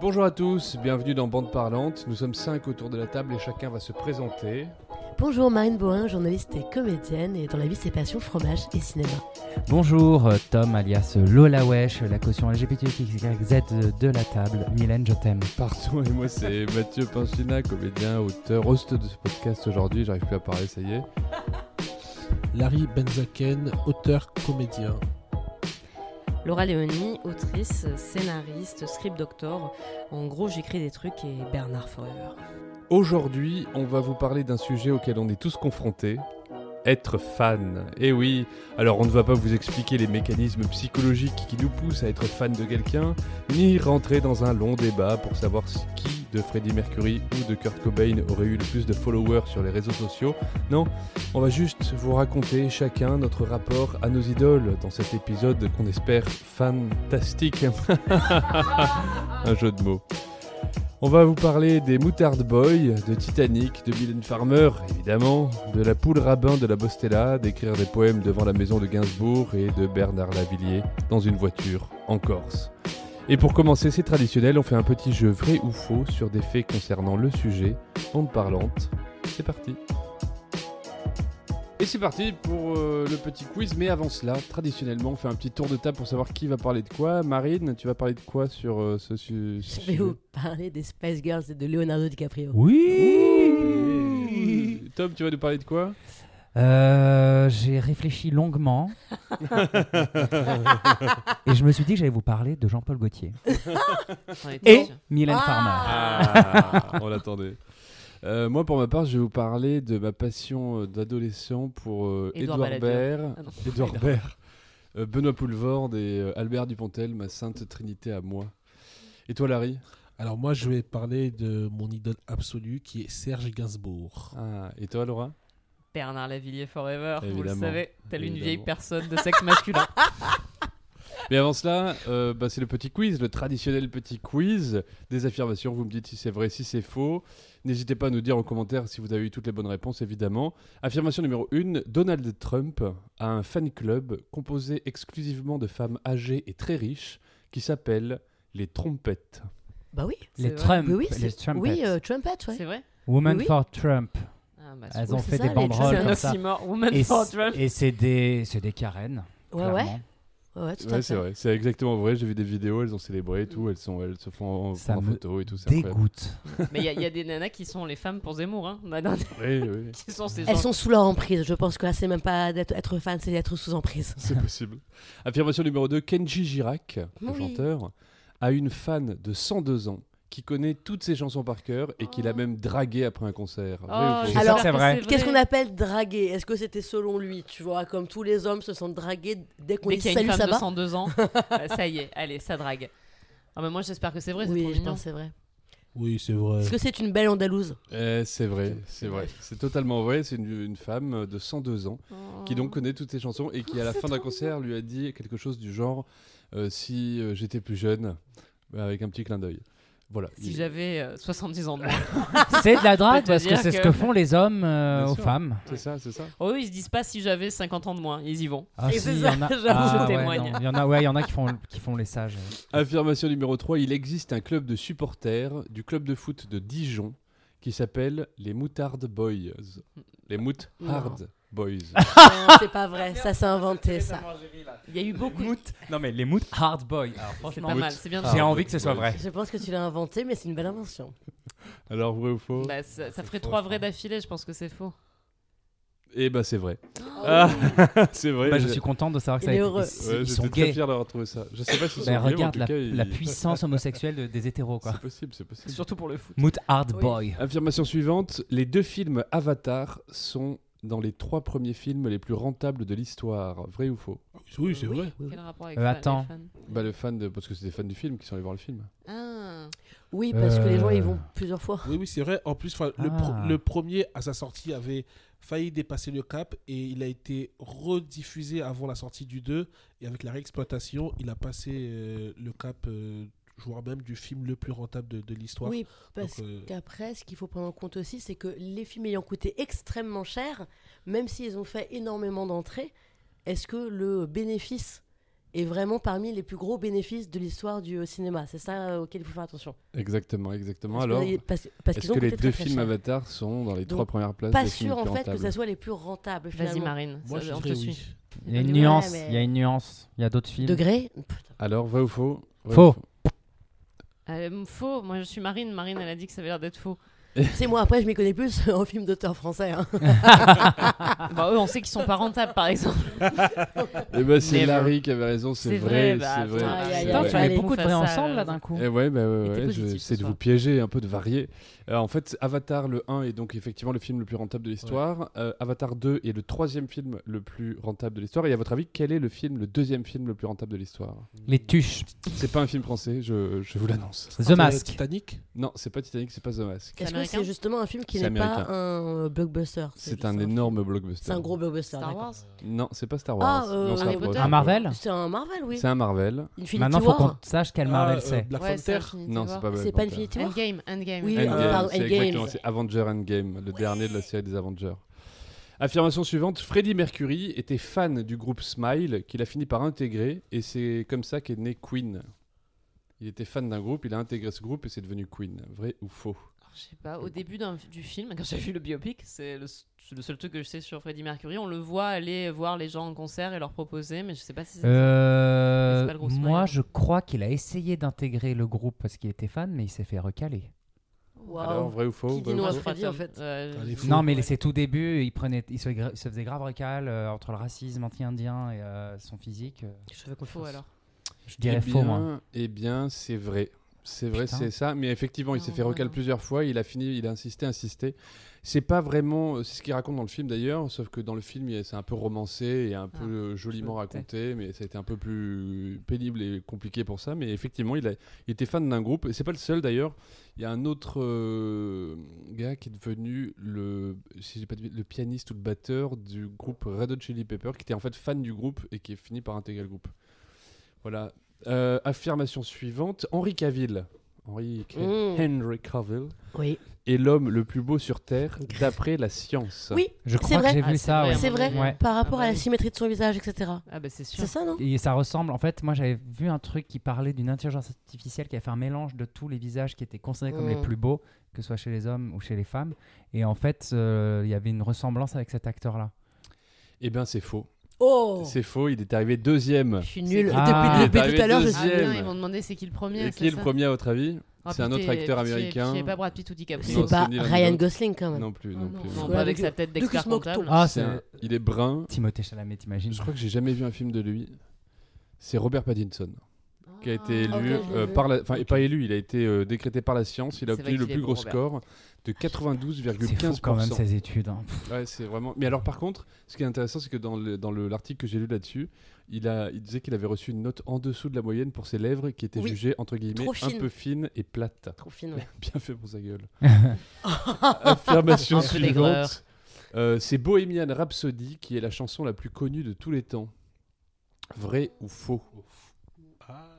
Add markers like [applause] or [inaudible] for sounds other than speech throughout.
Bonjour à tous, bienvenue dans Bande Parlante. Nous sommes cinq autour de la table et chacun va se présenter. Bonjour Marine Bohin, journaliste et comédienne, et dans la vie c'est passion, fromage et cinéma. Bonjour, euh, Tom alias Lola Wesh, la caution LGBTQXZ de la table. Mylène, je t'aime. Pardon, et moi c'est Mathieu Pinchina, comédien, auteur, host de ce podcast aujourd'hui. J'arrive plus à parler, ça y est. Larry Benzaken, auteur, comédien. Laura Léonie, autrice, scénariste, script doctor. En gros, j'écris des trucs et Bernard Forever. Aujourd'hui, on va vous parler d'un sujet auquel on est tous confrontés. Être fan. Eh oui, alors on ne va pas vous expliquer les mécanismes psychologiques qui nous poussent à être fan de quelqu'un, ni rentrer dans un long débat pour savoir qui de Freddie Mercury ou de Kurt Cobain aurait eu le plus de followers sur les réseaux sociaux. Non, on va juste vous raconter chacun notre rapport à nos idoles dans cet épisode qu'on espère fantastique. [laughs] un jeu de mots. On va vous parler des Moutard Boys, de Titanic, de Mylène Farmer, évidemment, de la poule rabbin de la Bostella, d'écrire des poèmes devant la maison de Gainsbourg et de Bernard Lavillier dans une voiture en Corse. Et pour commencer, c'est traditionnel, on fait un petit jeu vrai ou faux sur des faits concernant le sujet, bande parlante. C'est parti. Et c'est parti pour euh, le petit quiz, mais avant cela, traditionnellement, on fait un petit tour de table pour savoir qui va parler de quoi. Marine, tu vas parler de quoi sur euh, ce, su- ce Je vais sujet vous parler des Spice Girls et de Leonardo DiCaprio. Oui Tom, tu vas nous parler de quoi? Euh, J'ai réfléchi longuement. [laughs] et je me suis dit que j'allais vous parler de Jean-Paul Gaultier. [laughs] Et. Mylène Farmer. Ah, on l'attendait. Euh, moi, pour ma part, je vais vous parler de ma passion euh, d'adolescent pour euh, Balladur. Baird, Ah Baird, euh, Benoît Poulvorde et euh, Albert Dupontel, ma sainte trinité à moi. Et toi, Larry? Alors moi, je vais parler de mon idole absolue qui est Serge Gainsbourg. ah, Et toi, Laura? Bernard Lavillier Forever, vous le savez, telle une vieille personne de sexe masculin. [laughs] Mais avant cela, euh, bah, c'est le petit quiz, le traditionnel petit quiz des affirmations. Vous me dites si c'est vrai, si c'est faux. N'hésitez pas à nous dire en commentaire si vous avez eu toutes les bonnes réponses, évidemment. Affirmation numéro 1, Donald Trump a un fan club composé exclusivement de femmes âgées et très riches qui s'appelle les Trompettes. Bah oui. Les. Trump, oui, oui, les c'est- Trumpets. oui, euh, Trumpet, ouais. C'est vrai Woman oui. for Trump. ah, bah, Elles ont fait ça, des les banderoles C'est un comme ça. Et for Trump. Et c'est des, c'est des Karen. Ouais, ouais. clairement. Ouais, ouais, tout c'est vrai, c'est exactement vrai. J'ai vu des vidéos, elles ont célébré et tout, elles, sont, elles se font en, Ça en me photo et tout. c'est incroyable. Dégoûte. Mais il y, a- il y a des nanas qui sont les femmes pour Zemmour. Hein. Oui, oui, [laughs] qui sont ces Elles gens. sont sous leur emprise. Je pense que là, c'est même pas d'être être fan, c'est d'être sous emprise. c'est possible. Affirmation numéro 2, Kenji Girac, le Oui. chanteur, a une fan de 102 ans qui connaît toutes ses chansons par cœur et qui l'a même dragué après un concert. Oh, Alors, c'est vrai. Qu'est-ce qu'on appelle draguer? Est-ce que c'était selon lui Tu vois, comme tous les hommes se sont dragués dès qu'on dit qu'il y a une ça femme de va? 102 ans, euh, [laughs] ça y est, allez, ça drague. Ah, mais moi j'espère que c'est vrai, c'est Oui, trop je pense c'est vrai. Oui, c'est vrai. Est-ce que c'est une belle andalouse? Eh, C'est vrai, c'est vrai. C'est totalement vrai. C'est une, une femme de 102 ans qui Oh. donc connaît toutes ses chansons et qui, à la fin d'un concert, lui a dit quelque chose du genre euh, Si euh, j'étais plus jeune, bah, avec un petit clin d'œil. Voilà. Si j'avais euh, 70 ans de moins. [laughs] C'est de la drague [laughs] parce que c'est ce que- que font les hommes euh, aux sûr. femmes. C'est ça, c'est ça. Oh, ils se disent pas si j'avais 50 ans de moins, ils y vont. Ah, Et si, c'est il y ça, en a. [laughs] j'avoue, Ah, je ouais, témoigne. Il y en a, ouais, il y en a qui font, qui font les sages. Affirmation numéro 3, il existe un club de supporters du club de foot de Dijon qui s'appelle les Moutard Boys. Les Moutard Boys. [laughs] Non, c'est pas vrai. Ça, c'est inventé, ça. Il y a eu beaucoup. Non mais les moutes hard boy. Alors C'est franchement, pas mal, c'est bien. j'ai envie que ce soit vrai. Je pense que tu l'as inventé, mais c'est une belle invention. Alors, vrai ou faux? Bah, ça, ça ferait trois vrais d'affilée, je pense que c'est faux. Eh ben, c'est vrai. Oh. Ah, [laughs] c'est vrai. Bah, je suis content de savoir que ça a est été- heureux. ils- Ouais, ils sont J'étais très gays. fier d'avoir trouvé ça. Je sais pas si Bah, sont gays, mais en regarde tout la, cas, puissance homosexuelle de- des hétéros quoi. C'est possible, c'est possible. Surtout pour le foot. Moot hard Oui. boy. Affirmation suivante les deux films Avatar sont dans les trois premiers films les plus rentables de l'histoire. Vrai ou faux? Oui, c'est vrai. Oui, Quel rapport avec Euh, fa- attends. les fans? Bah, le fan de. Parce que c'est des fans du film qui sont allés voir le film. Ah, Oui, parce que les gens, Euh. ils vont plusieurs fois. Oui, oui, c'est vrai. En plus, 'fin, le, pro- Ah. le premier, à sa sortie, avait failli dépasser le cap et il a été rediffusé avant la sortie du 2. Et avec la réexploitation, il a passé euh, le cap, euh, voire même du film le plus rentable de, de l'histoire. Oui, parce euh, qu'après, ce qu'il faut prendre en compte aussi, c'est que les films ayant coûté extrêmement cher, même s'ils ont fait énormément d'entrées, est-ce que le bénéfice est vraiment parmi les plus gros bénéfices de l'histoire du euh, cinéma? C'est ça euh, auquel il faut faire attention. Exactement, exactement. Parce que- Alors, parce, parce est-ce que les deux très, films cher. Avatar sont dans les Donc, trois premières places Pas des sûr en fait que ça soit les plus rentables. Vas-y. Marine. Moi, ça- je on te oui. Il y a une Ouais, nuance. mais- Il y a une nuance. Il y a d'autres films. Degré? Alors, vrai ou faux Vrai Faux. Euh, faux. Moi, je suis Marine. Marine, elle a dit que ça avait l'air d'être faux. C'est moi, après, je m'y connais plus [laughs] en film d'auteur français. hein. [laughs] bah, eux, on sait qu'ils sont pas rentables, par exemple. [laughs] Eh ben, c'est Never. Larry qui avait raison, c'est C'est vrai, vrai, bah, c'est vrai. aïe, tu mets beaucoup de ça, ensemble euh, là d'un coup. Eh ouais, bah ouais, Et t'es ouais, ce c'est de vous piéger, un peu de varier. Euh, en fait, Avatar le 1 est donc effectivement le film le plus rentable de l'histoire. Euh, Avatar 2 est le troisième film le plus rentable de l'histoire. Et à votre avis, quel est le film, le deuxième film le plus rentable de l'histoire? Les tuches. C'est pas un film français, je, je vous l'annonce. The Euh, Mask. Titanic? Non, c'est pas Titanic, c'est pas The Mask. Que c'est justement un film qui n'est pas un euh, blockbuster C'est un énorme blockbuster. C'est un gros blockbuster. Star. Wars. Non, c'est pas Star Ah, Wars. euh, Non, Harry un Potter. gros- Un Marvel C'est un Marvel, oui. C'est un Marvel. Infinity Maintenant, faut qu'on sache quel Marvel Ah, euh, c'est. Black Ouais, Panther Non, c'est pas Black C'est pas. Infinity War Endgame, Endgame. Oui, Endgame, euh, c'est Avenger Endgame, le dernier de la série des Avengers. Affirmation suivante, Freddie Mercury était fan du groupe Smile qu'il a fini par intégrer et c'est comme ça qu'est né Queen. Il était fan d'un groupe, il a intégré ce groupe et c'est devenu Queen. Vrai ou faux? Je sais pas, au début d'un- du film, quand j'ai vu le biopic, c'est le, c'est le seul truc que je sais sur Freddie Mercury. On le voit aller voir les gens en concert et leur proposer, mais je sais pas si c'est ça. Euh, C'est moi, smile. je crois qu'il a essayé d'intégrer le groupe parce qu'il était fan, mais il s'est fait recaler. Waouh. Alors, vrai ou faux Qui dit Vrai ou non à faux Freddy, en fait Euh. Non, mais les- ses tout débuts, il, prenait, il, se, gra- il se faisait grave recal euh, entre le racisme anti-indien et euh, son physique. euh, Je fais faux alors. je dirais eh faux, moi. Eh bien, c'est vrai. C'est vrai, c'est ça. Mais effectivement, il s'est fait recal non. plusieurs fois. Il a fini, il a insisté, insisté. C'est pas vraiment, c'est ce qu'il raconte dans le film d'ailleurs, sauf que dans le film, il- c'est un peu romancé et un peu Ah, euh, joliment raconté, mais ça a été un peu plus pénible et compliqué pour ça. Mais effectivement, il, a, il était fan d'un groupe et c'est pas le seul d'ailleurs. Il y a un autre euh, gars qui est devenu le, si pas le pianiste ou le batteur du groupe Red Hot Chili Pepper, qui était en fait fan du groupe et qui est fini par intégrer le groupe. Voilà. Euh, affirmation suivante Henri Cavill. Henri Mm. Henry Cavill Oui, est l'homme le plus beau sur Terre [laughs] d'après la science. oui Je crois vrai. que j'ai Ah, vu c'est ça. vrai, ouais. à c'est vrai. Ouais. Par rapport Ah à la bah oui. symétrie de son visage, etc. Ah bah c'est sûr. C'est ça, non Et ça ressemble, en fait, moi j'avais vu un truc qui parlait d'une intelligence artificielle qui a fait un mélange de tous les visages qui étaient considérés comme les Mm. plus beaux, que ce soit chez les hommes ou chez les femmes. Et en fait, euh, il y avait une ressemblance avec cet acteur-là. Eh bien, c'est faux. Oh C'est faux. Il est arrivé deuxième. Je suis nul. Ah. depuis depuis tout à l'heure, je Ah suis. bien, ils vont demander c'est qui le premier. Et c'est qui est le ça premier à votre avis Ah, C'est un autre acteur américain. t'es pas Brad Pitt ou DiCaprio. Non, C'est pas c'est Ryan. Gosling quand même. Non plus, non, Non, plus. non, Ouais, pas avec sa tête d'expert comptable. Ah, C'est c'est un- Il est brun. Timothée Chalamet, t'imagines Je crois que j'ai jamais vu un film de lui. C'est Robert Pattinson qui a été Ah, élu euh, par la, enfin et pas élu, il a été euh, décrété par la science. Il a C'est obtenu le plus gros score de C'est fou 92,15%. quand même ces études. hein. Ouais, c'est vraiment. Mais alors, par contre, ce qui est intéressant, c'est que dans le- dans le- l'article que j'ai lu là-dessus, il, a, il disait qu'il avait reçu une note en dessous de la moyenne pour ses lèvres qui étaient Oui. jugées, entre guillemets, un fines. peu fines et plates. Trop fine, ouais. [laughs] Bien fait pour sa gueule. [laughs] [laughs] Affirmation suivante. Euh, c'est Bohemian Rhapsody qui est la chanson la plus connue de tous les temps. Vrai ou faux? Ah,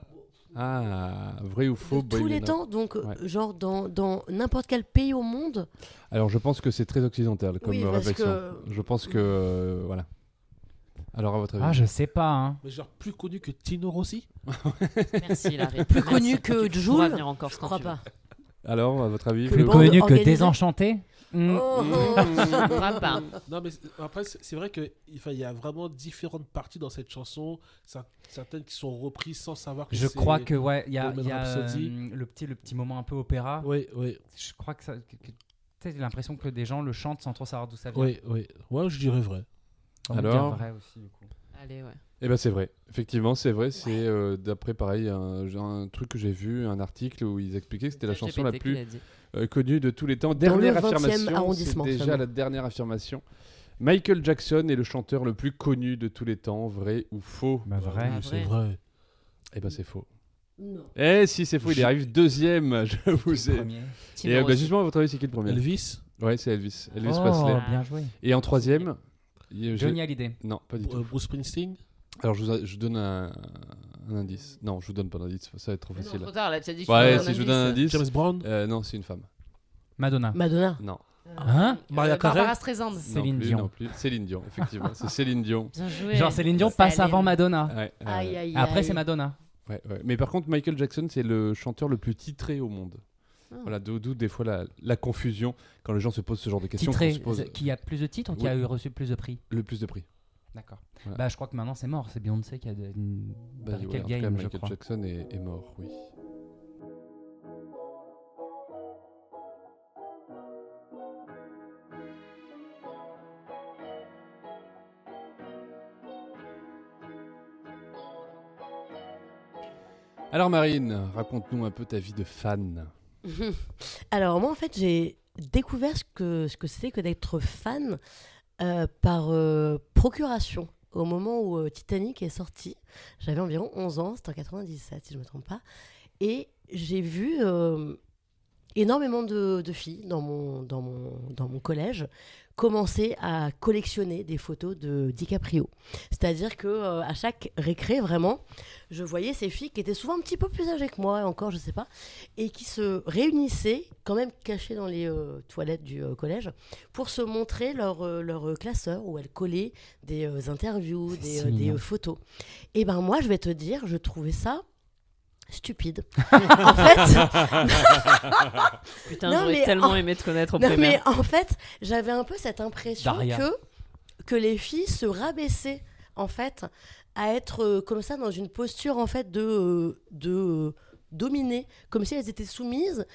Ah, vrai ou faux De tous les temps, donc euh, Ouais. genre dans, dans n'importe quel pays au monde. Alors, je pense que c'est très occidental comme Oui, réflexion. que- Je pense que. euh, voilà. Alors, à votre avis Ah, je sais pas. Hein. mais genre plus connu que Tino Rossi? Merci Larry. Plus Merci. connu que encore Je crois pas. Alors, à votre avis Que Plus connu que. Désenchanté Mm. [laughs] Oh, pas. Non, mais après, c'est vrai qu'il il y a vraiment différentes parties dans cette chanson. Cer- Certaines qui sont reprises sans savoir que Je crois que ouais, il y a, Bohemian il y a, Rhapsody. euh, le petit le petit moment un peu opéra. Oui, oui, Je crois que ça. que- que- j'ai l'impression que des gens le chantent sans trop savoir d'où ça vient. oui, oui. Ouais, je dirais vrai. On va dire Alors vrai aussi du coup. Allez, ouais. Eh ben c'est vrai. Effectivement, c'est vrai. C'est euh, d'après pareil un, truc que j'ai vu, un article où ils expliquaient que c'était la chanson la plus euh, connue de tous les temps. le Dernière 20e affirmation. arrondissement, C'est déjà seulement. la dernière affirmation. Michael Jackson est le chanteur le plus connu de tous les temps. Vrai ou faux? Bah vrai. Ah, c'est vrai. vrai. Eh ben c'est faux. Non. Eh si c'est faux, il arrive deuxième. [laughs] Je vous ai. Et euh, bah, justement, à votre avis, c'est qui le premier? Elvis, Ouais, c'est Elvis. Elvis oh, Presley. bien joué. Et en troisième, Johnny Hallyday. non, pas du tout. Bruce Springsteen? Alors je vous, a- je vous donne un, un indice. Non, je vous donne pas d'indice. Ça va être trop Mais non, facile. trop tard, là, tu as dit que Ouais, tu si je vous donne un indice. James Brown. Euh, non, c'est une femme. Madonna. Madonna. Non. Hein Maria Carey Barbara Streisand. Non Céline plus, Dion. non plus. Céline Dion, effectivement. c'est Céline Dion. Bien joué. Genre Céline Dion passe Céline. avant Madonna. Ouais, ouais, Aïe, aïe, Après aïe. c'est Madonna. ouais, ouais. Mais par contre, Michael Jackson, c'est le chanteur le plus titré au monde. Ah. Voilà, d'où d'où des fois la, la confusion quand les gens se posent ce genre de questions. qu'on Titré, se pose qui a plus de titres ou qui Oui. a eu reçu plus de prix le plus de prix. D'accord. Voilà. Bah je crois que maintenant c'est mort, c'est Beyoncé qui a de- une Bah, ouais, en tout cas, Game, je Michael crois. Jackson est, est mort, oui. Alors Marine, raconte-nous un peu ta vie de fan. [laughs] Alors moi en fait j'ai découvert ce que ce que c'était que d'être fan euh, par euh, procuration au moment où euh, Titanic est sorti. J'avais environ 11 ans, c'était en 97 si je me trompe pas, et j'ai vu énormément de, de filles dans mon, dans, mon, dans mon collège commencer à collectionner des photos de DiCaprio. C'est-à-dire que euh, à chaque récré, vraiment, je voyais ces filles qui étaient souvent un petit peu plus âgées que moi, encore, je sais pas, et qui se réunissaient, quand même cachées dans les euh, toilettes du euh, collège, pour se montrer leur, leur classeur, où elles collaient des interviews, des, des photos. Et ben moi, je vais te dire, je trouvais ça stupide. [laughs] en fait, Putain, Non, j'aurais mais tellement en- aimé te connaître au non, primaire. mais en fait, j'avais un peu cette impression Daria. que, que les filles se rabaissaient, en fait, à être euh, comme ça dans une posture, en fait, de, euh, de dominer, comme si elles étaient soumises,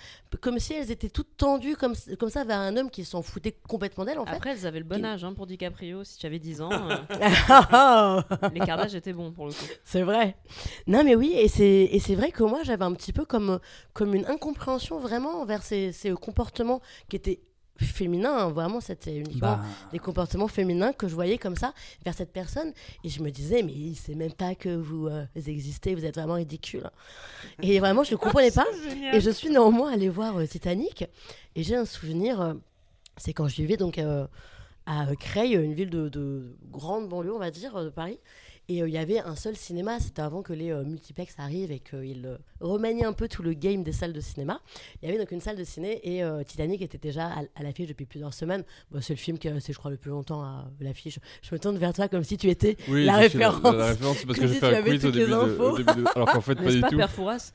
comme si elles étaient toutes tendues, comme, comme ça, vers un homme qui s'en foutait complètement d'elles, en fait. Après, elles avaient le bon âge hein, pour DiCaprio. Si tu avais 10 ans, euh, l'écart d'âge était bon pour le coup. C'est vrai. Non, mais oui, et c'est, et c'est vrai que moi, j'avais un petit peu comme, comme une incompréhension vraiment envers ces, ces comportements qui étaient féminins. hein. Vraiment, c'était uniquement Bah, des comportements féminins que je voyais comme ça vers cette personne. Et je me disais, mais il sait même pas que vous euh, existez, vous êtes vraiment ridicule. Et vraiment, je ne comprenais [laughs] pas. Et je suis néanmoins allée voir euh, Titanic. Et j'ai un souvenir, euh, c'est quand je vivais donc euh, à Creil, une ville de, de grande banlieue, on va dire, de Paris. Et euh, il y avait un seul cinéma, c'était avant que les euh, multiplex arrivent et qu'ils euh, remanient un peu tout le game des salles de cinéma. Il y avait donc une salle de ciné et euh, Titanic était déjà à, à l'affiche depuis plusieurs semaines. Bon, c'est le film qui est resté, je crois, le plus longtemps à l'affiche. Je me tourne vers toi comme si tu étais Oui, La sais, La, référence. la référence, c'est parce que [laughs] j'ai si fait tu un avais quiz au toutes les début, de, au infos. début de- Alors qu'en fait, pas du pas, tout. Père Fouras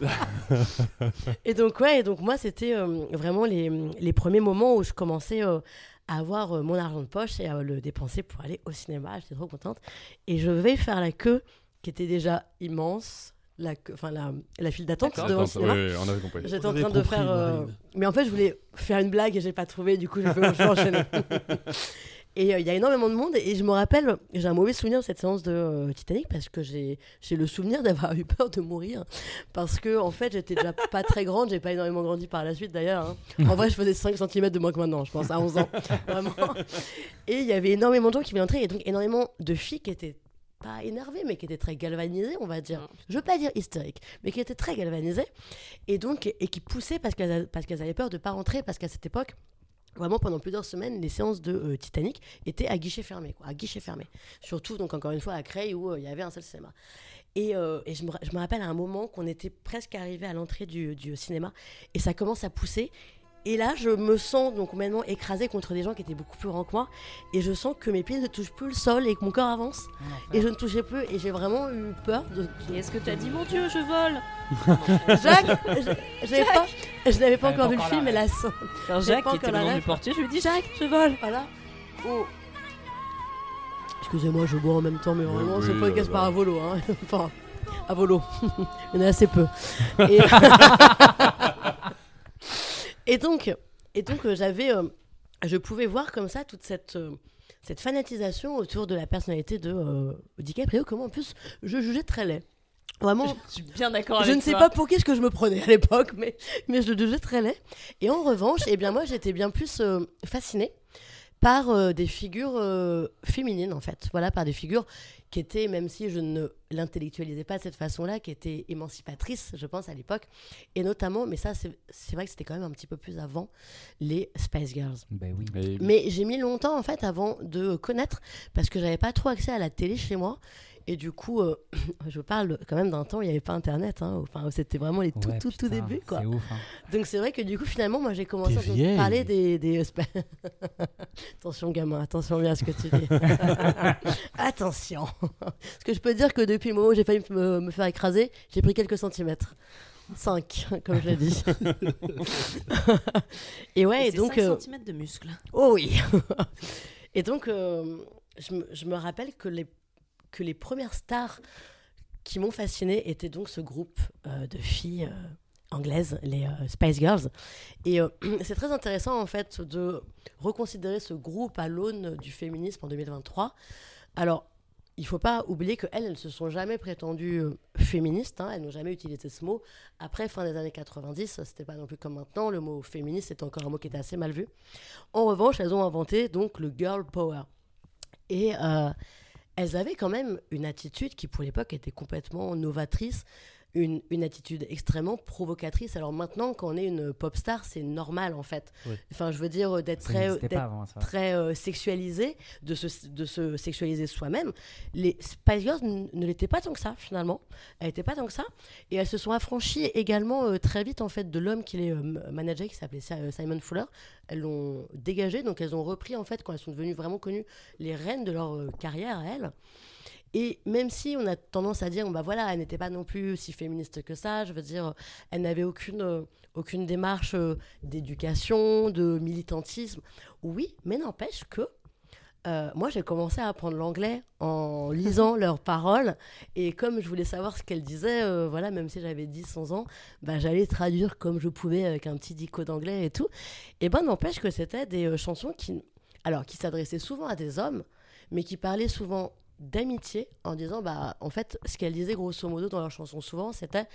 [laughs] [laughs] Et donc, ouais, et donc moi, c'était euh, vraiment les, les premiers moments où je commençais euh, à avoir euh, mon argent de poche et à le dépenser pour aller au cinéma. J'étais trop contente. Et je vais faire la queue qui était déjà immense, la, queue- enfin, la, la file d'attente devant le Attends, cinéma. oui, oui, on avait compris. J'étais en train de compris, faire. euh. Mais en fait, je voulais faire une blague et j'ai pas trouvé, du coup, je vais enchaîner. [laughs] Et euh, il y a énormément de monde et je me rappelle, j'ai un mauvais souvenir de cette séance de euh, Titanic parce que j'ai le souvenir d'avoir eu peur de mourir parce que en fait j'étais déjà pas très grande, j'ai pas énormément grandi par la suite d'ailleurs. hein. En vrai, je faisais 5 cm de moins que maintenant, je pense, à 11 ans. [laughs] Vraiment. Et il y avait énormément de gens qui venaient entrer et donc énormément de filles qui étaient pas énervées mais qui étaient très galvanisées, on va dire. Je veux pas dire hystériques, mais qui étaient très galvanisées et donc et qui poussaient parce qu'elles parce qu'elles avaient peur de pas rentrer parce qu'à cette époque Vraiment, pendant plusieurs semaines, les séances de euh, Titanic étaient à guichet fermé, quoi, à guichet fermé. Surtout, donc encore une fois, à Creil, où euh, il y avait un seul cinéma. Et, euh, je, me, rappelle à un moment qu'on était presque arrivé à l'entrée du cinéma, et ça commence à pousser. Et là, je me sens donc maintenant écrasée contre des gens qui étaient beaucoup plus grands que moi, et je sens que mes pieds ne touchent plus le sol et que mon corps avance, et je ne touchais plus, et j'ai vraiment eu peur de. de- Et est-ce que tu as dit, mon Dieu, je vole [laughs] Jacques, je, pas, n'avais pas encore pas vu le film. Alors J'ai Jacques, pas qui était le la nom du portier, je lui dis, Jacques, je vole Voilà. Oh. Excusez-moi, je bois en même temps, mais vraiment, oui, ce podcast part bah. à volo. Hein. [laughs] enfin, à volo. [laughs] Il y en a assez peu. Et, Et donc, et donc euh, j'avais, euh, je pouvais voir comme ça toute cette, euh, cette fanatisation autour de la personnalité de euh, DiCaprio, comment en plus je jugeais très laid. Vraiment, Je suis bien d'accord avec je ne sais toi. pas pour qui ce que je me prenais à l'époque, mais, mais je le jugeais très laid. Et en revanche, eh bien moi, j'étais bien plus euh, fascinée par euh, des figures euh, féminines, en fait. Voilà, par des figures qui étaient, même si je ne l'intellectualisais pas de cette façon-là, qui étaient émancipatrices, je pense, à l'époque. Et notamment, mais ça, c'est c'est vrai que c'était quand même un petit peu plus avant, les Spice Girls. Ben oui. Mais j'ai mis longtemps en fait avant de connaître parce que j'avais pas trop accès à la télé chez moi Et du coup, euh, [clears throat] je parle quand même d'un temps où il n'y avait pas Internet. hein. Enfin, c'était vraiment les tout, Ouais, tout, tout putain, début, quoi. C'est ouf. hein. Donc c'est vrai que du coup, finalement, moi, j'ai commencé à parler des... des [laughs] attention, gamin, attention bien à ce que tu dis. [laughs] attention. Parce que je peux te dire que depuis le moment où j'ai failli me, me faire écraser, j'ai pris quelques centimètres. 5, comme je l'ai dit. [laughs] et ouais, et donc... 5 euh, cm de muscle. Oh oui Et donc, euh, je, me, je me rappelle que les, que les premières stars qui m'ont fascinée étaient donc ce groupe euh, de filles euh, anglaises, les euh, Spice Girls. Et [clears throat] c'est très intéressant, en fait, de reconsidérer ce groupe à l'aune du féminisme en 2023. Alors, il ne faut pas oublier qu'elles, elles ne se sont jamais prétendues féministes, hein, elles n'ont jamais utilisé ce mot. Après, fin des années 90, c'était pas non plus comme maintenant, le mot féministe était encore un mot qui était assez mal vu. En revanche, elles ont inventé donc le girl power. Et elles avaient quand même une attitude qui, pour l'époque, était complètement novatrice, une, une attitude extrêmement provocatrice. Alors maintenant, quand on est une pop star, c'est normal en fait. Oui. Enfin, je veux dire d'être très, n'existait d'être pas avant très euh, sexualisé, de se, de se sexualiser soi-même. Les Spice Girls ne l'étaient pas tant que ça, finalement. Elles n'étaient pas tant que ça. Et elles se sont affranchies également euh, très vite, en fait, de l'homme qui les euh, manageait, qui s'appelait Si- euh, Simon Fuller. Elles l'ont dégagé, donc elles ont repris, en fait, quand elles sont devenues vraiment connues, les reines de leur euh, carrière à elles. Et même si on a tendance à dire, bah voilà, elle n'était pas non plus si féministe que ça, je veux dire, elle n'avait aucune, euh, aucune démarche euh, d'éducation, de militantisme. Oui, mais n'empêche que euh, moi, j'ai commencé à apprendre l'anglais en [laughs] lisant leurs paroles. Et comme je voulais savoir ce qu'elles disaient, euh, voilà, même si j'avais 10-11 ans, bah, j'allais traduire comme je pouvais avec un petit dico d'anglais et tout. Et ben, n'empêche que c'était des chansons qui, alors, qui s'adressaient souvent à des hommes, mais qui parlaient souvent d'amitié en disant, bah, en fait, ce qu'elles disaient grosso modo dans leurs chansons souvent, c'était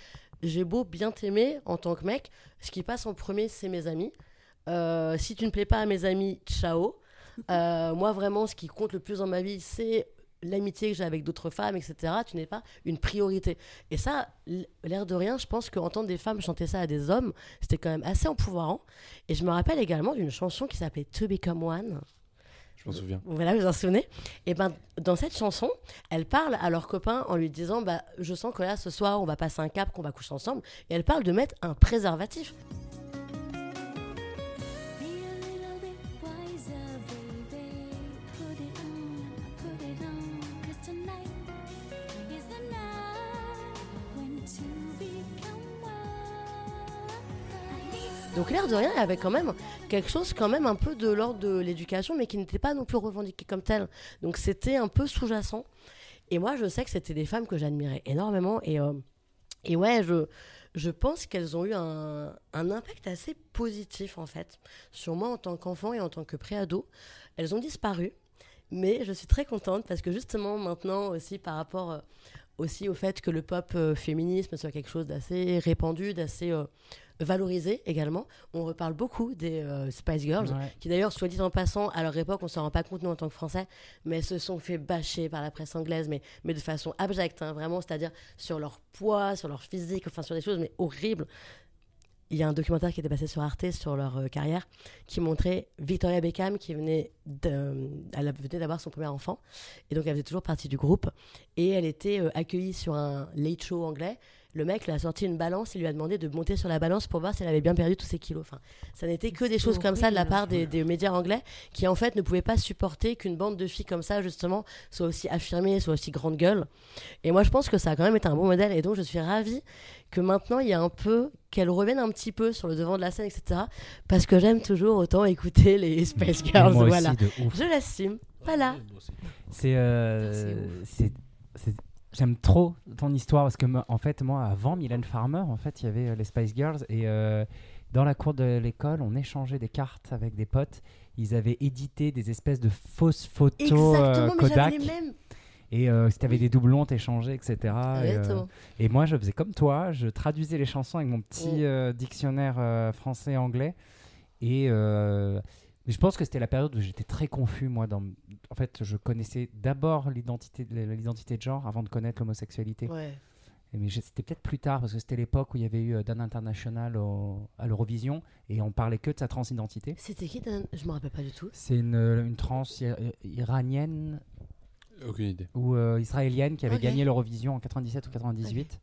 J'ai beau bien t'aimer en tant que mec, ce qui passe en premier, c'est mes amis. Euh, si tu ne plais pas à mes amis, ciao. Euh, [laughs] moi, vraiment, ce qui compte le plus dans ma vie, c'est l'amitié que j'ai avec d'autres femmes, etc. Tu n'es pas une priorité. Et ça, l'air de rien, je pense qu'entendre des femmes chanter ça à des hommes, c'était quand même assez empouvoirant. Et je me rappelle également d'une chanson qui s'appelait To Become One. Je m'en souviens. Voilà, vous en souvenez? Et ben, dans cette chanson, elle parle à leur copain en lui disant bah, Je sens que là, ce soir, on va passer un cap, qu'on va coucher ensemble. Et elle parle de mettre un préservatif. Donc l'air de rien, il y avait quand même quelque chose quand même un peu de l'ordre de l'éducation, mais qui n'était pas non plus revendiqué comme tel. Donc c'était un peu sous-jacent. Et moi, je sais que c'était des femmes que j'admirais énormément. Et, euh, et ouais, je, je pense qu'elles ont eu un, impact assez positif, en fait, sur moi en tant qu'enfant et en tant que préado. Elles ont disparu, mais je suis très contente parce que justement, maintenant aussi, par rapport euh, aussi au fait que le pop euh, féminisme soit quelque chose d'assez répandu, d'assez euh, valorisé également, on reparle beaucoup des euh, Spice Girls Ouais. qui d'ailleurs, soit dit en passant, à leur époque, on s'en rend pas compte nous en tant que Français, mais se sont fait bâcher par la presse anglaise, mais, mais de façon abjecte, hein, vraiment, c'est-à-dire sur leur poids, sur leur physique, enfin sur des choses mais horribles. Il y a un documentaire qui était passé sur Arte sur leur euh, carrière qui montrait Victoria Beckham qui venait de- elle venait d'avoir son premier enfant et donc elle faisait toujours partie du groupe et elle était euh, accueillie sur un late show anglais. Le mec lui a sorti une balance et lui a demandé de monter sur la balance pour voir si elle avait bien perdu tous ses kilos. Enfin, ça n'était que des choses comme ça de la part des, des médias anglais qui en fait ne pouvaient pas supporter qu'une bande de filles comme ça justement soit aussi affirmée, soit aussi grande gueule. Et moi je pense que ça a quand même été un bon modèle et donc je suis ravie que maintenant il y a un peu qu'elle revienne un petit peu sur le devant de la scène etc. Parce que j'aime toujours autant écouter les [laughs] Space Girls, moi aussi, voilà. de ouf. Je l'assume. Voilà. C'est, euh, C'est c'est, c'est- j'aime trop ton histoire parce que en fait moi avant Mylène Farmer en fait il y avait euh, les Spice Girls et euh, dans la cour de l'école on échangeait des cartes avec des potes. Ils avaient édité des espèces de fausses photos euh, Exactement, mais j'avais Kodak les mêmes. et euh, si t'avais des doublons t'échangeais etc. Et, euh. Et moi, je faisais comme toi, je traduisais les chansons avec mon petit euh, dictionnaire euh, français-anglais. Et euh, mais je pense que c'était la période où j'étais très confus, moi. Dans... En fait, je connaissais d'abord l'identité l'identité de genre avant de connaître l'homosexualité. Ouais. Mais c'était peut-être plus tard, parce que c'était l'époque où il y avait eu euh, Dan International au- à l'Eurovision, et on parlait que de sa transidentité. C'était qui Dan? Je me rappelle pas du tout. C'est une, une trans i- iranienne. Aucune idée. ou euh, israélienne qui avait gagné l'Eurovision en 97 ou 98.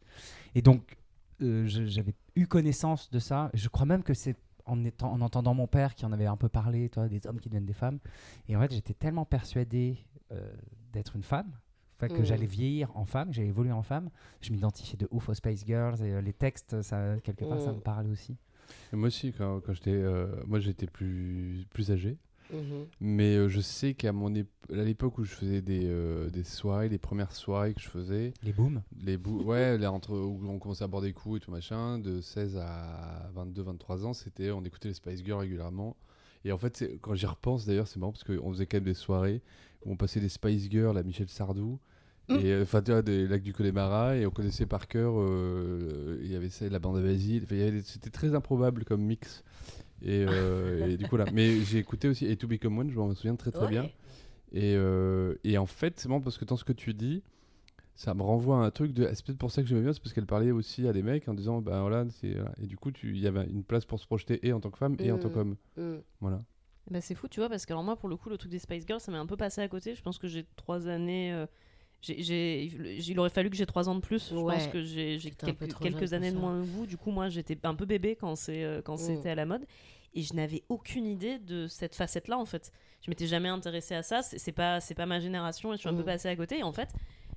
Et donc, euh, j'avais eu connaissance de ça. Je crois même que c'est en, étant, en entendant mon père qui en avait un peu parlé, toi, des hommes qui deviennent des femmes. Et en fait, j'étais tellement persuadé euh, d'être une femme. Enfin, que Mm. j'allais vieillir en femme, que j'allais évoluer en femme. Je m'identifiais de ouf aux Space Girls et euh, les textes, ça, quelque part, ça Mm. me parlait aussi. Et moi aussi, quand, quand j'étais, euh, moi j'étais plus, plus âgé. Mhm. Mais euh, je sais qu'à mon ép- à l'époque où je faisais des, euh, des soirées, les premières soirées que je faisais, Les booms. les bou- ouais, là, entre où on commençait à boire des coups et tout machin, de 16 à 22, 23 ans, c'était on écoutait les Spice Girls régulièrement. Et en fait, quand j'y repense d'ailleurs, c'est marrant parce qu'on faisait quand même des soirées où on passait des Spice Girls à Michel Sardou. Mm. Et euh, enfin, tu vois, des lacs du Connemara, et on connaissait par cœur, euh, il y avait ça, la bande à Basile, c'était très improbable comme mix. Et, euh, [laughs] et du coup, là, mais j'ai écouté aussi Et To Become One, je m'en souviens très très Ouais. bien. Et, euh, et en fait, c'est marrant parce que dans ce que tu dis, ça me renvoie à un truc de. C'est peut-être pour ça que j'aimais bien, c'est parce qu'elle parlait aussi à des mecs en disant, bah voilà, c'est. voilà. Et du coup, tu- il y avait une place pour se projeter et en tant que femme et en tant Mm. qu'homme. Mhm. Voilà. Bah, c'est fou, tu vois, parce que alors moi, pour le coup, le truc des Spice Girls, ça m'est un peu passé à côté. Je pense que j'ai trois années. euh, il aurait fallu que j'ai trois ans de plus. Je Ouais. pense que j'ai quelques, quelques années de moins que vous. Du coup, moi, j'étais un peu bébé quand euh, Mm. c'était à la mode. Et je n'avais aucune idée de cette facette-là, en fait. Je m'étais jamais intéressée à ça. C'est pas, pas ma génération et je suis un peu Mm. passée à côté. Et en fait,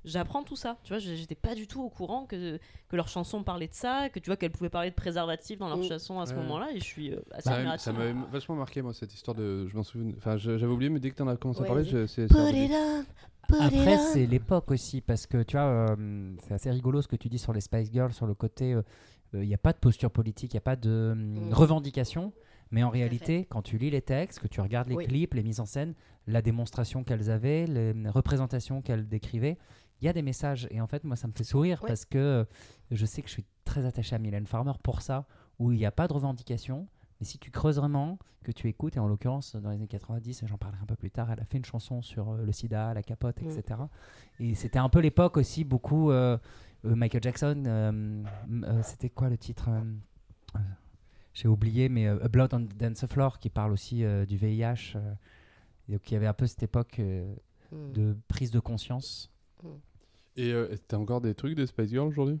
j'apprends tout ça. Tu vois, j'étais pas du tout au courant que, que leurs chansons parlaient de ça, que tu vois qu'elles pouvaient parler de préservatifs dans leurs Mm. chansons à ce Ouais. moment-là. Et je suis euh, assez Ça, m'a- admirative. ça m'avait vachement marqué, moi, cette histoire de. Je m'en souviens. Enfin, j'avais oublié, mais dès que tu en as commencé Ouais, à parler, c'est. Put it on, Après, c'est l'époque aussi, parce que tu vois, euh, c'est assez rigolo ce que tu dis sur les Spice Girls, sur le côté, euh, il n'y a pas de posture politique, il n'y a pas de hum, Mm. revendication, mais en réalité, quand tu lis les textes, que tu regardes les Oui. clips, les mises en scène, la démonstration qu'elles avaient, les représentations qu'elles décrivaient, il y a des messages. Et en fait, moi, ça me fait sourire Ouais. parce que euh, je sais que je suis très attaché à Mylène Farmer pour ça, où il n'y a pas de revendication. Mais si tu creuses vraiment, que tu écoutes, et en l'occurrence, dans les années 90, et j'en parlerai un peu plus tard, elle a fait une chanson sur euh, le sida, la capote, Mm. etc. Et c'était un peu l'époque aussi, beaucoup. euh, euh, Michael Jackson, euh, euh, c'était quoi le titre J'ai oublié, mais euh, A Blood on the Dance Floor, qui parle aussi euh, du VIH. euh, et donc il y avait un peu cette époque euh, Mhm. de prise de conscience. Et euh, t'as encore des trucs des Spice Girls aujourd'hui?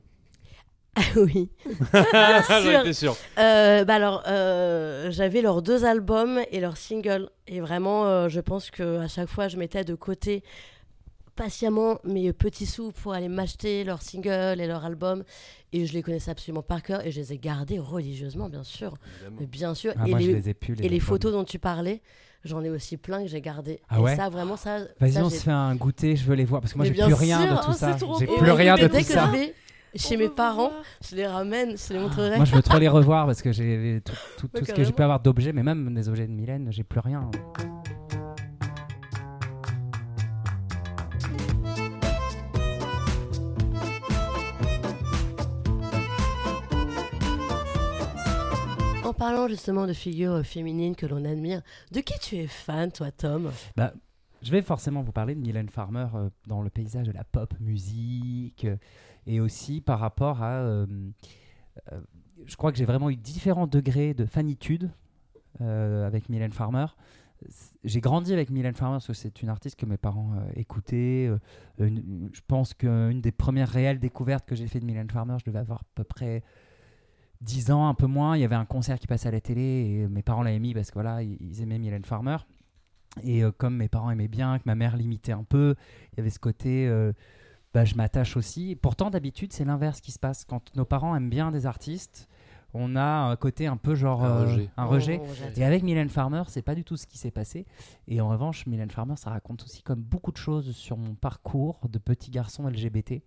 [laughs] oui. J'en [laughs] sûr. étais sûr. Euh, bah alors, euh, j'avais leurs deux albums et leurs singles. Et vraiment, euh, je pense que à chaque fois, je mettais de côté patiemment mes petits sous pour aller m'acheter leurs singles et leurs albums. Et je les connaissais absolument par cœur et je les ai gardés religieusement, bien sûr. Mais bien sûr. Ah, et moi, les, je les ai plus. et les photos dont tu parlais, j'en ai aussi plein que j'ai gardées. Ah et ouais ça, vraiment, ça. Vas-y, on se fait un goûter, je veux les voir. Parce que moi, j'ai plus rien sûr, de tout ça. J'ai plus Et rien de tout ça. vais chez mes parents, je les ramène, je les Ah, montrerai. Moi, je veux trop les revoir parce que j'ai tout, tout, Ouais, tout ce que j'ai pu avoir d'objets, mais même des objets de Mylène, j'ai plus rien. En parlant justement de figures euh, féminines que l'on admire, de qui tu es fan, toi, Tom? Bah, je vais forcément vous parler de Mylène Farmer euh, dans le paysage de la pop musique euh, et aussi par rapport à. euh, euh, je crois que j'ai vraiment eu différents degrés de fanitude euh, avec Mylène Farmer. J'ai grandi avec Mylène Farmer parce que c'est une artiste que mes parents écoutaient. je pense qu'une des premières réelles découvertes que j'ai fait de Mylène Farmer, je devais avoir à peu près 10 ans, un peu moins. Il y avait un concert qui passait à la télé et mes parents l'avaient mis parce que voilà, ils, aimaient Mylène Farmer. Et comme mes parents aimaient bien, que ma mère l'imitait un peu, il y avait ce côté, bah, je m'attache aussi. Pourtant, d'habitude, c'est l'inverse qui se passe. Quand nos parents aiment bien des artistes, on a un côté un peu genre Un euh, rejet. un rejet. Oh. Et avec Mylène Farmer, c'est pas du tout ce qui s'est passé. Et en revanche, Mylène Farmer, ça raconte aussi comme beaucoup de choses sur mon parcours de petit garçon LGBT.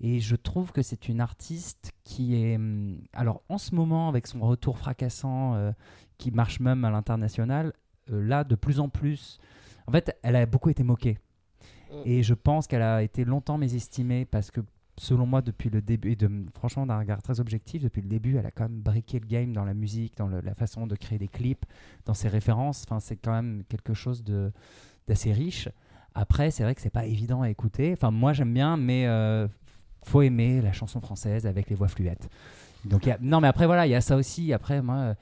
Et je trouve que c'est une artiste qui est, hum, alors en ce moment, avec son retour fracassant, euh, qui marche même à l'international, euh, là, de plus en plus, en fait, elle a beaucoup été moquée. Et je pense qu'elle a été longtemps mésestimée parce que, selon moi, depuis le début, et franchement, d'un regard très objectif, depuis le début, elle a quand même briqué le game dans la musique, dans la façon de créer des clips, dans ses références. Enfin, c'est quand même quelque chose d'assez riche. Après, c'est vrai que c'est pas évident à écouter. Enfin, moi, j'aime bien, mais euh, faut aimer la chanson française avec les voix fluettes. Donc, non, mais après, voilà, il y a ça aussi. Après, moi,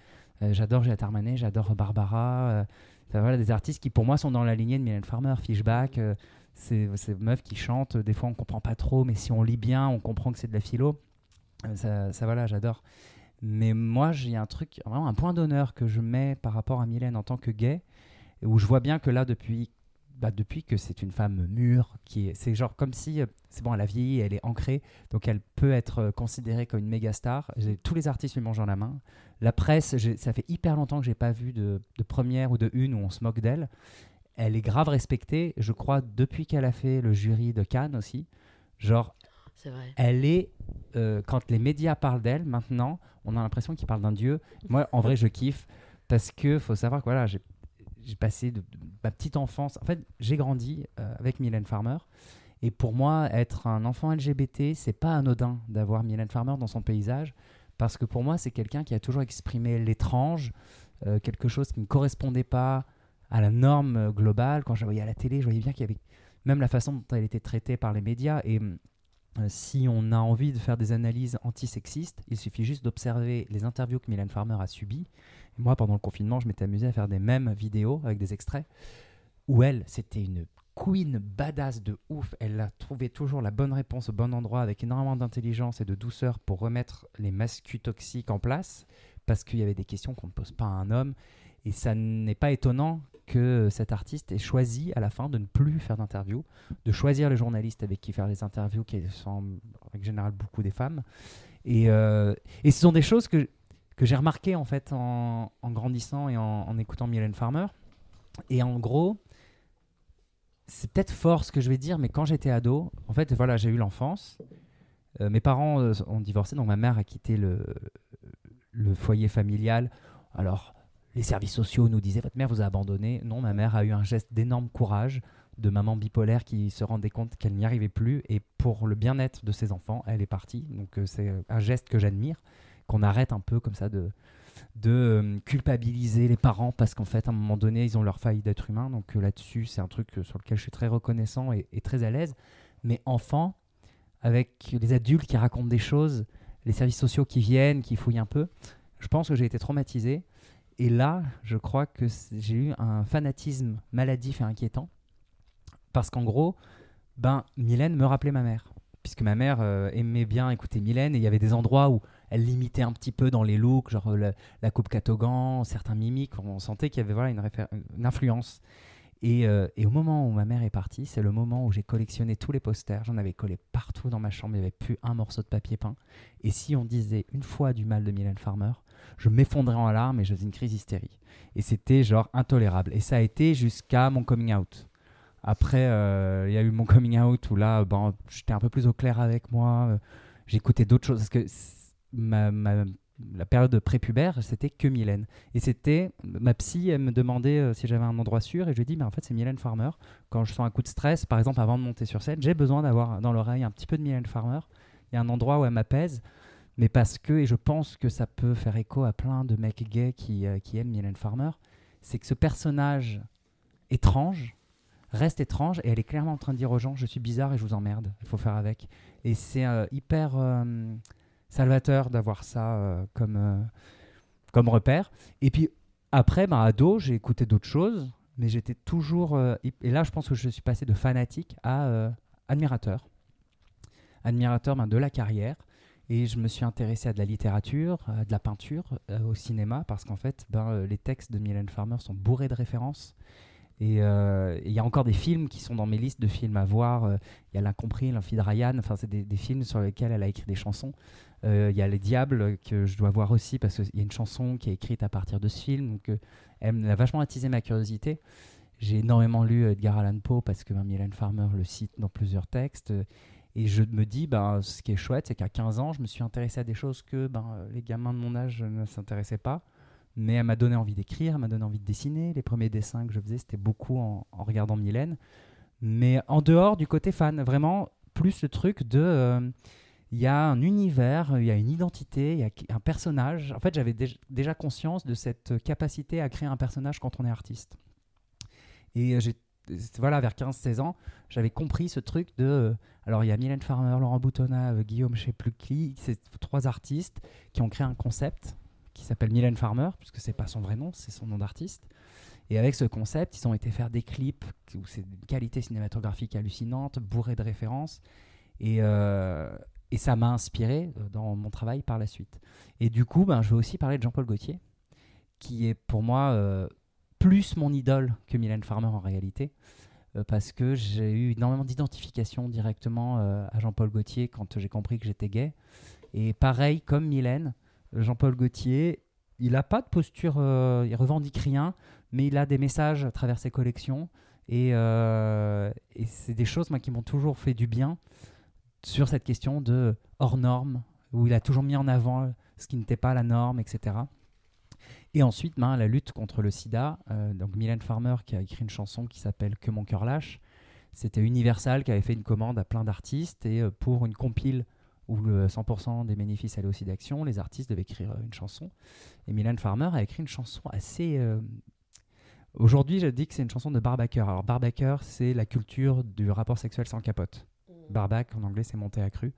euh, j'adore Juliette Armanet, j'adore Barbara. euh, voilà, des artistes qui, pour moi, sont dans la lignée de Mylène Farmer, Fishback. Ces, ces meufs qui chantent. Des fois, on comprend pas trop, mais si on lit bien, on comprend que c'est de la philo. Euh, Ça, ça voilà, j'adore. Mais moi, j'ai un truc, vraiment un point d'honneur que je mets par rapport à Mylène en tant que gay, où je vois bien que là, depuis, bah, depuis que c'est une femme mûre, qui est, c'est genre comme si, euh, c'est bon, elle a vieilli, elle est ancrée, donc elle peut être euh, considérée comme une méga star. J'ai- Tous les artistes lui mangent dans la main. La presse, ça fait hyper longtemps que j'ai pas vu de, de première ou de une où on se moque d'elle. Elle est grave respectée, je crois, depuis qu'elle a fait le jury de Cannes aussi. Genre, vrai. elle est euh, quand les médias parlent d'elle maintenant on a l'impression qu'ils parlent d'un dieu moi en vrai je kiffe parce que faut savoir que voilà j'ai j'ai passé de, de ma petite enfance en fait j'ai grandi euh, avec Mylène Farmer et pour moi être un enfant LGBT c'est pas anodin d'avoir Mylène Farmer dans son paysage parce que pour moi c'est quelqu'un qui a toujours exprimé l'étrange euh, quelque chose qui ne correspondait pas à la norme euh, globale quand je voyais à la télé je voyais bien qu'il y avait même la façon dont elle était traitée par les médias et hum, euh, si on a envie de faire des analyses antisexistes, il suffit juste d'observer les interviews que Mylène Farmer a subies. Et moi, pendant le confinement, je m'étais amusé à faire des mêmes vidéos avec des extraits où elle, c'était une queen badass de ouf. Elle a trouvé toujours la bonne réponse au bon endroit avec énormément d'intelligence et de douceur pour remettre les mascus toxiques en place parce qu'il y avait des questions qu'on ne pose pas à un homme. Et ça n'est pas étonnant que cet artiste ait choisi à la fin de ne plus faire d'interviews de choisir les journalistes avec qui faire les interviews, qui sont en règle générale beaucoup des femmes. Et, euh, et ce sont des choses que, que j'ai remarquées en fait en, grandissant et en, écoutant Mylène Farmer. Et en gros, c'est peut-être fort ce que je vais dire, mais quand j'étais ado, en fait, voilà, j'ai eu l'enfance. Euh, mes parents euh, ont divorcé, donc ma mère a quitté le, le foyer familial. Alors, les services sociaux nous disaient Votre mère vous a abandonné. Non, ma mère a eu un geste d'énorme courage de maman bipolaire qui se rendait compte qu'elle n'y arrivait plus et pour le bien-être de ses enfants, elle est partie. Donc euh, c'est un geste que j'admire, qu'on arrête un peu comme ça de, euh, culpabiliser les parents parce qu'en fait à un moment donné ils ont leur faille d'être humain. Donc euh, là-dessus c'est un truc euh, sur lequel je suis très reconnaissant et, et très à l'aise. Mais enfant, avec les adultes qui racontent des choses, les services sociaux qui viennent, qui fouillent un peu, je pense que j'ai été traumatisé. Et là, je crois que j'ai eu un fanatisme maladif et inquiétant. Parce qu'en gros, ben, Mylène me rappelait ma mère. Puisque ma mère euh, aimait bien écouter Mylène et il y avait des endroits où elle limitait un petit peu dans les looks, genre euh, la, la coupe catogan, certains mimiques. On sentait qu'il y avait voilà, une influence. Et, euh, et au moment où ma mère est partie, c'est le moment où j'ai collectionné tous les posters. J'en avais collé partout dans ma chambre. Il n'y avait plus un morceau de papier peint. Et si on disait une fois du mal de Mylène Farmer, je m'effondrais en larmes et je faisais une crise hystérie. Et c'était genre intolérable. Et ça a été jusqu'à mon coming out. Après, euh, il y a eu mon coming out où là, ben, j'étais un peu plus au clair avec moi. J'écoutais d'autres choses. Parce que ma- la période prépubère, c'était que Mylène. Et c'était, ma psy, elle me demandait euh, si j'avais un endroit sûr. Et je lui ai dit, mais en fait, c'est Mylène Farmer. Quand je sens un coup de stress, par exemple, avant de monter sur scène, j'ai besoin d'avoir dans l'oreille un petit peu de Mylène Farmer. Il y a un endroit où elle m'apaise. Mais parce que, et je pense que ça peut faire écho à plein de mecs gays qui, euh, qui aiment Mylène Farmer, c'est que ce personnage étrange reste étrange et elle est clairement en train de dire aux gens je suis bizarre et je vous emmerde, il faut faire avec. Et c'est euh, hyper euh, salvateur d'avoir ça comme, comme repère. Et puis après, bah, ado, j'ai écouté d'autres choses, mais j'étais toujours... et là, je pense que je suis passé de fanatique à admirateur. Admirateur ben, de la carrière. Et je me suis intéressé à de la littérature, à de la peinture, euh, au cinéma, parce qu'en fait, ben, euh, les textes de Mylène Farmer sont bourrés de références. Et euh, il y a encore des films qui sont dans mes listes de films à voir. Il y a L'Incompris, de Ryan. Enfin, c'est des, films sur lesquels elle a écrit des chansons. Il y a Les Diables que je dois voir aussi parce qu'il y a une chanson qui est écrite à partir de ce film. Donc, elle a vachement attisé ma curiosité. J'ai énormément lu Edgar Allan Poe parce que ben, Mylène Farmer le cite dans plusieurs textes. Et je me dis, ben, ce qui est chouette, c'est qu'à 15 ans, je me suis intéressé à des choses que ben, les gamins de mon âge ne s'intéressaient pas. Mais elle m'a donné envie d'écrire, elle m'a donné envie de dessiner. Les premiers dessins que je faisais, c'était beaucoup en, regardant Mylène. Mais en dehors du côté fan, vraiment, plus le truc de. euh, Il y a un univers, il y a une identité, il y a un personnage. En fait, j'avais déj- déjà conscience de cette capacité à créer un personnage quand on est artiste. Et j'ai voilà, vers 15-16 ans, j'avais compris ce truc de. euh, alors, il y a Mylène Farmer, Laurent Boutonnat, euh, Guillaume, je sais plus qui, c'est trois artistes qui ont créé un concept qui s'appelle Mylène Farmer, puisque c'est pas son vrai nom, c'est son nom d'artiste. Et avec ce concept, ils ont été faire des clips où c'est une qualité cinématographique hallucinante, bourrée de références. Et, euh, et ça m'a inspiré dans mon travail par la suite. Et du coup, ben, je veux aussi parler de Jean-Paul Gaultier, qui est pour moi plus mon idole que Mylène Farmer en réalité, euh, parce que j'ai eu énormément d'identification directement euh, à Jean-Paul Gaultier quand j'ai compris que j'étais gay. Et pareil, comme Mylène, Jean-Paul Gaultier, il n'a pas de posture, euh, il revendique rien, mais il a des messages à travers ses collections. Et, euh, et c'est des choses moi, qui m'ont toujours fait du bien sur cette question de hors norme, où il a toujours mis en avant ce qui n'était pas la norme, etc. Et ensuite, ben, la lutte contre le sida. euh, donc Mylène Farmer qui a écrit une chanson qui s'appelle Que mon cœur lâche. C'était Universal qui avait fait une commande à plein d'artistes et euh, pour une compile où le 100% des bénéfices allaient aussi d'action, les artistes devaient écrire euh, une chanson. Et Mylène Farmer a écrit une chanson assez... Aujourd'hui, je dis que c'est une chanson de Barbacker. Alors Barbacker, c'est la culture du rapport sexuel sans capote. Barbac, en anglais, c'est monté à cru.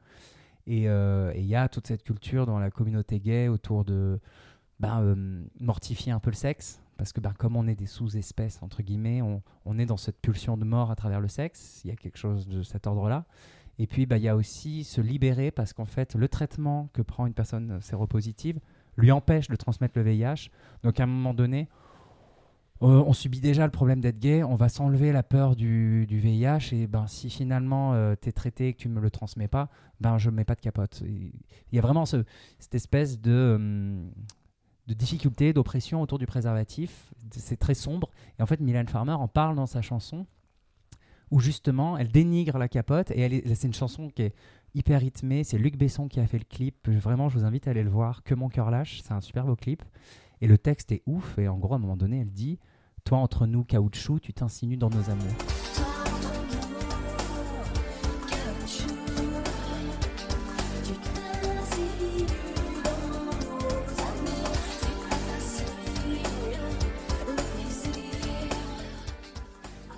Et il y a toute cette culture dans la communauté gay autour de euh, mortifier un peu le sexe. Parce que ben, comme on est des sous-espèces, entre guillemets, on, on est dans cette pulsion de mort à travers le sexe. Il y a quelque chose de cet ordre-là. Et puis, ben, il y a aussi se libérer parce qu'en fait, le traitement que prend une personne séropositive lui empêche de transmettre le VIH. Donc, à un moment donné, euh, on subit déjà le problème d'être gay, on va s'enlever la peur du, du VIH et ben, si finalement tu es traité et que tu me le transmets pas, ben, je mets pas de capote. Il y a vraiment ce- cette espèce de, hum, de difficulté, d'oppression autour du préservatif. C'est très sombre. Et en fait, Mylène Farmer en parle dans sa chanson où justement elle dénigre la capote et c'est une chanson qui est hyper rythmée. C'est Luc Besson qui a fait le clip. Vraiment, je vous invite à aller le voir. Que mon cœur lâche. C'est un super beau clip. Et le texte est ouf. Et en gros, à un moment donné, elle dit Toi, entre nous, caoutchouc, tu t'insinues dans nos amours.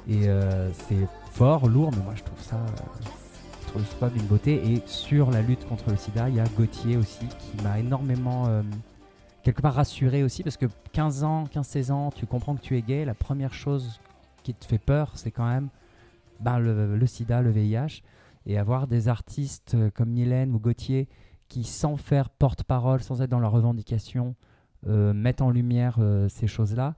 Et euh, c'est fort, lourd, mais moi je trouve ça, je trouve ça d'une beauté. Et sur la lutte contre le sida, il y a Gauthier aussi qui m'a énormément, euh, quelque part rassuré aussi, parce que 15 ans, 15-16 ans, tu comprends que tu es gay, la première chose qui te fait peur, c'est quand même ben, le, sida, le VIH. Et avoir des artistes euh, comme Mylène ou Gauthier qui, sans faire porte-parole, sans être dans leur revendication, mettent en lumière ces choses-là,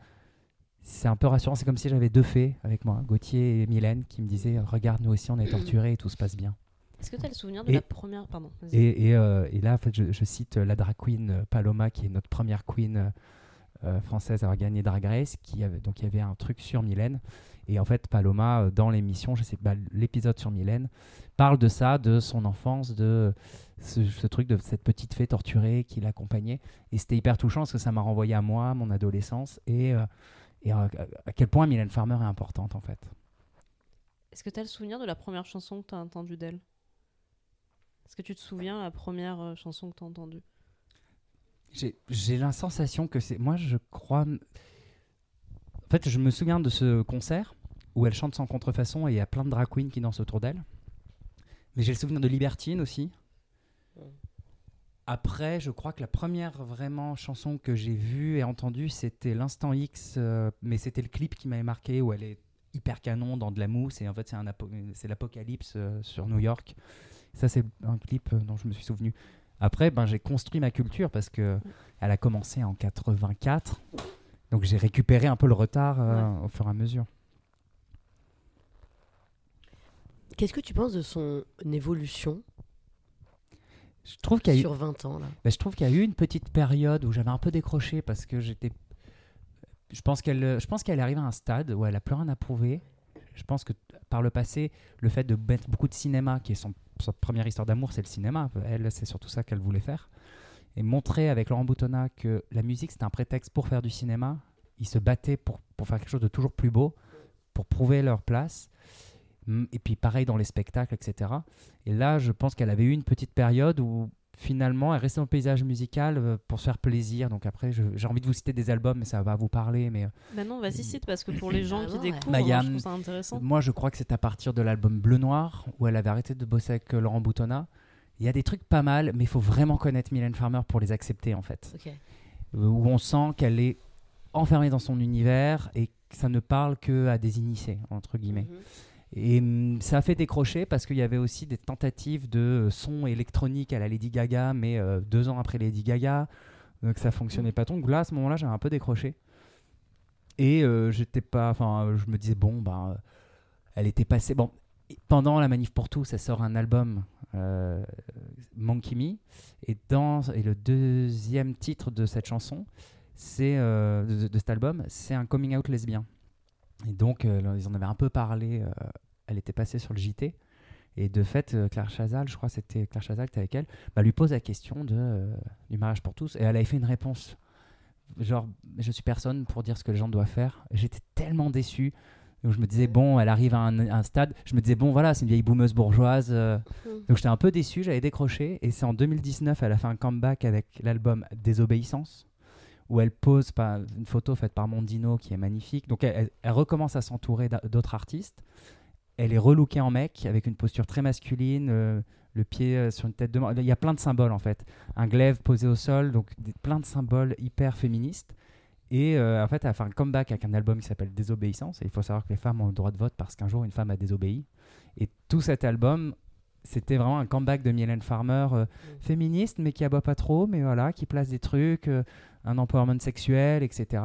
c'est un peu rassurant. C'est comme si j'avais deux fées avec moi, Gauthier et Mylène, qui me disaient Regarde, nous aussi, on est torturés et tout se passe bien. Est-ce que tu as le souvenir de Et- la première. Pardon. Et, et, euh, et là, en fait, je, je cite euh, la drag queen euh, Paloma, qui est notre première queen euh, euh, française à avoir gagné Drag Race. Qui avait, donc, il y avait un truc sur Mylène. Et en fait, Paloma, euh, dans l'émission, je sais pas, l'épisode sur Mylène, parle de ça, de son enfance, de ce, ce truc de cette petite fée torturée qui l'accompagnait. Et c'était hyper touchant parce que ça m'a renvoyé à moi, mon adolescence, et, euh, et euh, à quel point Mylène Farmer est importante, en fait. Est-ce que tu as le souvenir de la première chanson que tu as entendue d'elle? Est-ce que tu te souviens la première euh, chanson que tu as entendue? J'ai j'ai la sensation que c'est. Moi, je crois. En fait, je me souviens de ce concert où elle chante sans contrefaçon et il y a plein de drag queens qui dansent autour d'elle. Mais j'ai le souvenir de Libertine aussi. Après, je crois que la première vraiment chanson que j'ai vue et entendue, c'était l'Instant X, euh, mais c'était le clip qui m'avait marqué où elle est hyper canon dans de la mousse et en fait c'est un apo- c'est l'apocalypse euh, sur New York. Ça c'est un clip euh, dont je me suis souvenu. Après, ben, j'ai construit ma culture parce que elle a commencé en 84, donc j'ai récupéré un peu le retard euh, au fur et à mesure. Qu'est-ce que tu penses de son évolution Je trouve qu'il y a eu sur 20 ans là Ben, je trouve qu'il y a eu une petite période où j'avais un peu décroché parce que j'étais. Je pense qu'elle, je pense qu'elle arrive à un stade où elle a plus rien à prouver. Je pense que par le passé, le fait de mettre beaucoup de cinéma, qui est son, sa première histoire d'amour, c'est le cinéma. Elle, c'est surtout ça qu'elle voulait faire. Et montrer avec Laurent Boutonnat que la musique, c'était un prétexte pour faire du cinéma. Ils se battaient pour, pour faire quelque chose de toujours plus beau, pour prouver leur place. Et puis pareil dans les spectacles, etc. Et là, je pense qu'elle avait eu une petite période où finalement, elle restait dans le paysage musical euh, pour se faire plaisir. Donc après, j'ai envie de vous citer des albums, mais ça va vous parler. Mais euh, Bah non, vas-y, cite, parce que pour [clears throat] les gens qui découvrent, Bah, moi, je trouve ça intéressant. moi, je crois que c'est à partir de l'album Bleu Noir où elle avait arrêté de bosser avec euh, Laurent Boutonnat. Il y a des trucs pas mal, mais il faut vraiment connaître Mylène Farmer pour les accepter en fait. Où on sent qu'elle est enfermé dans son univers et que ça ne parle que à des initiés entre guillemets. Mhm. Et hum, ça a fait décrocher parce qu'il y avait aussi des tentatives de euh, son électronique à la Lady Gaga, mais euh, deux ans après Lady Gaga, donc ça fonctionnait pas. Donc là, à ce moment-là, j'ai un peu décroché. Et euh, j'étais pas, enfin, je me disais bon, euh, elle était passée. Bon, pendant la manif pour tous, ça sort un album, euh, Monkey Me, et dans et le deuxième titre de cette chanson, c'est de, de cet album, c'est un coming out lesbien. Et donc, euh, ils en avaient un peu parlé. euh, elle était passée sur le JT. Et de fait, euh, Claire Chazal, je crois que c'était Claire Chazal qui était avec elle, bah, lui pose la question de, euh, du mariage pour tous. Et elle avait fait une réponse. Genre, je suis personne pour dire ce que les gens doivent faire. J'étais tellement déçu. Donc je me disais, bon, elle arrive à un, un stade. Je me disais, bon, voilà, c'est une vieille boumeuse bourgeoise. euh. Mhm. Donc j'étais un peu déçu, j'avais décroché. Et c'est en 2019, elle a fait un comeback avec l'album Désobéissance, où elle pose pas, une photo faite par Mondino qui est magnifique. Donc elle, recommence à s'entourer d'a- d'autres artistes. Elle est relookée en mec, avec une posture très masculine, euh, le pied euh, sur une tête de mort. Il y a plein de symboles en fait. Un glaive posé au sol, donc des- plein de symboles hyper féministes. Et euh, en fait, elle a fait un comeback avec un album qui s'appelle Désobéissance. Et il faut savoir que les femmes ont le droit de vote parce qu'un jour, une femme a désobéi. Et tout cet album, c'était vraiment un comeback de Mylène Farmer, euh, féministe, mais qui aboie pas trop, mais voilà, qui place des trucs, euh, un empowerment sexuel, etc.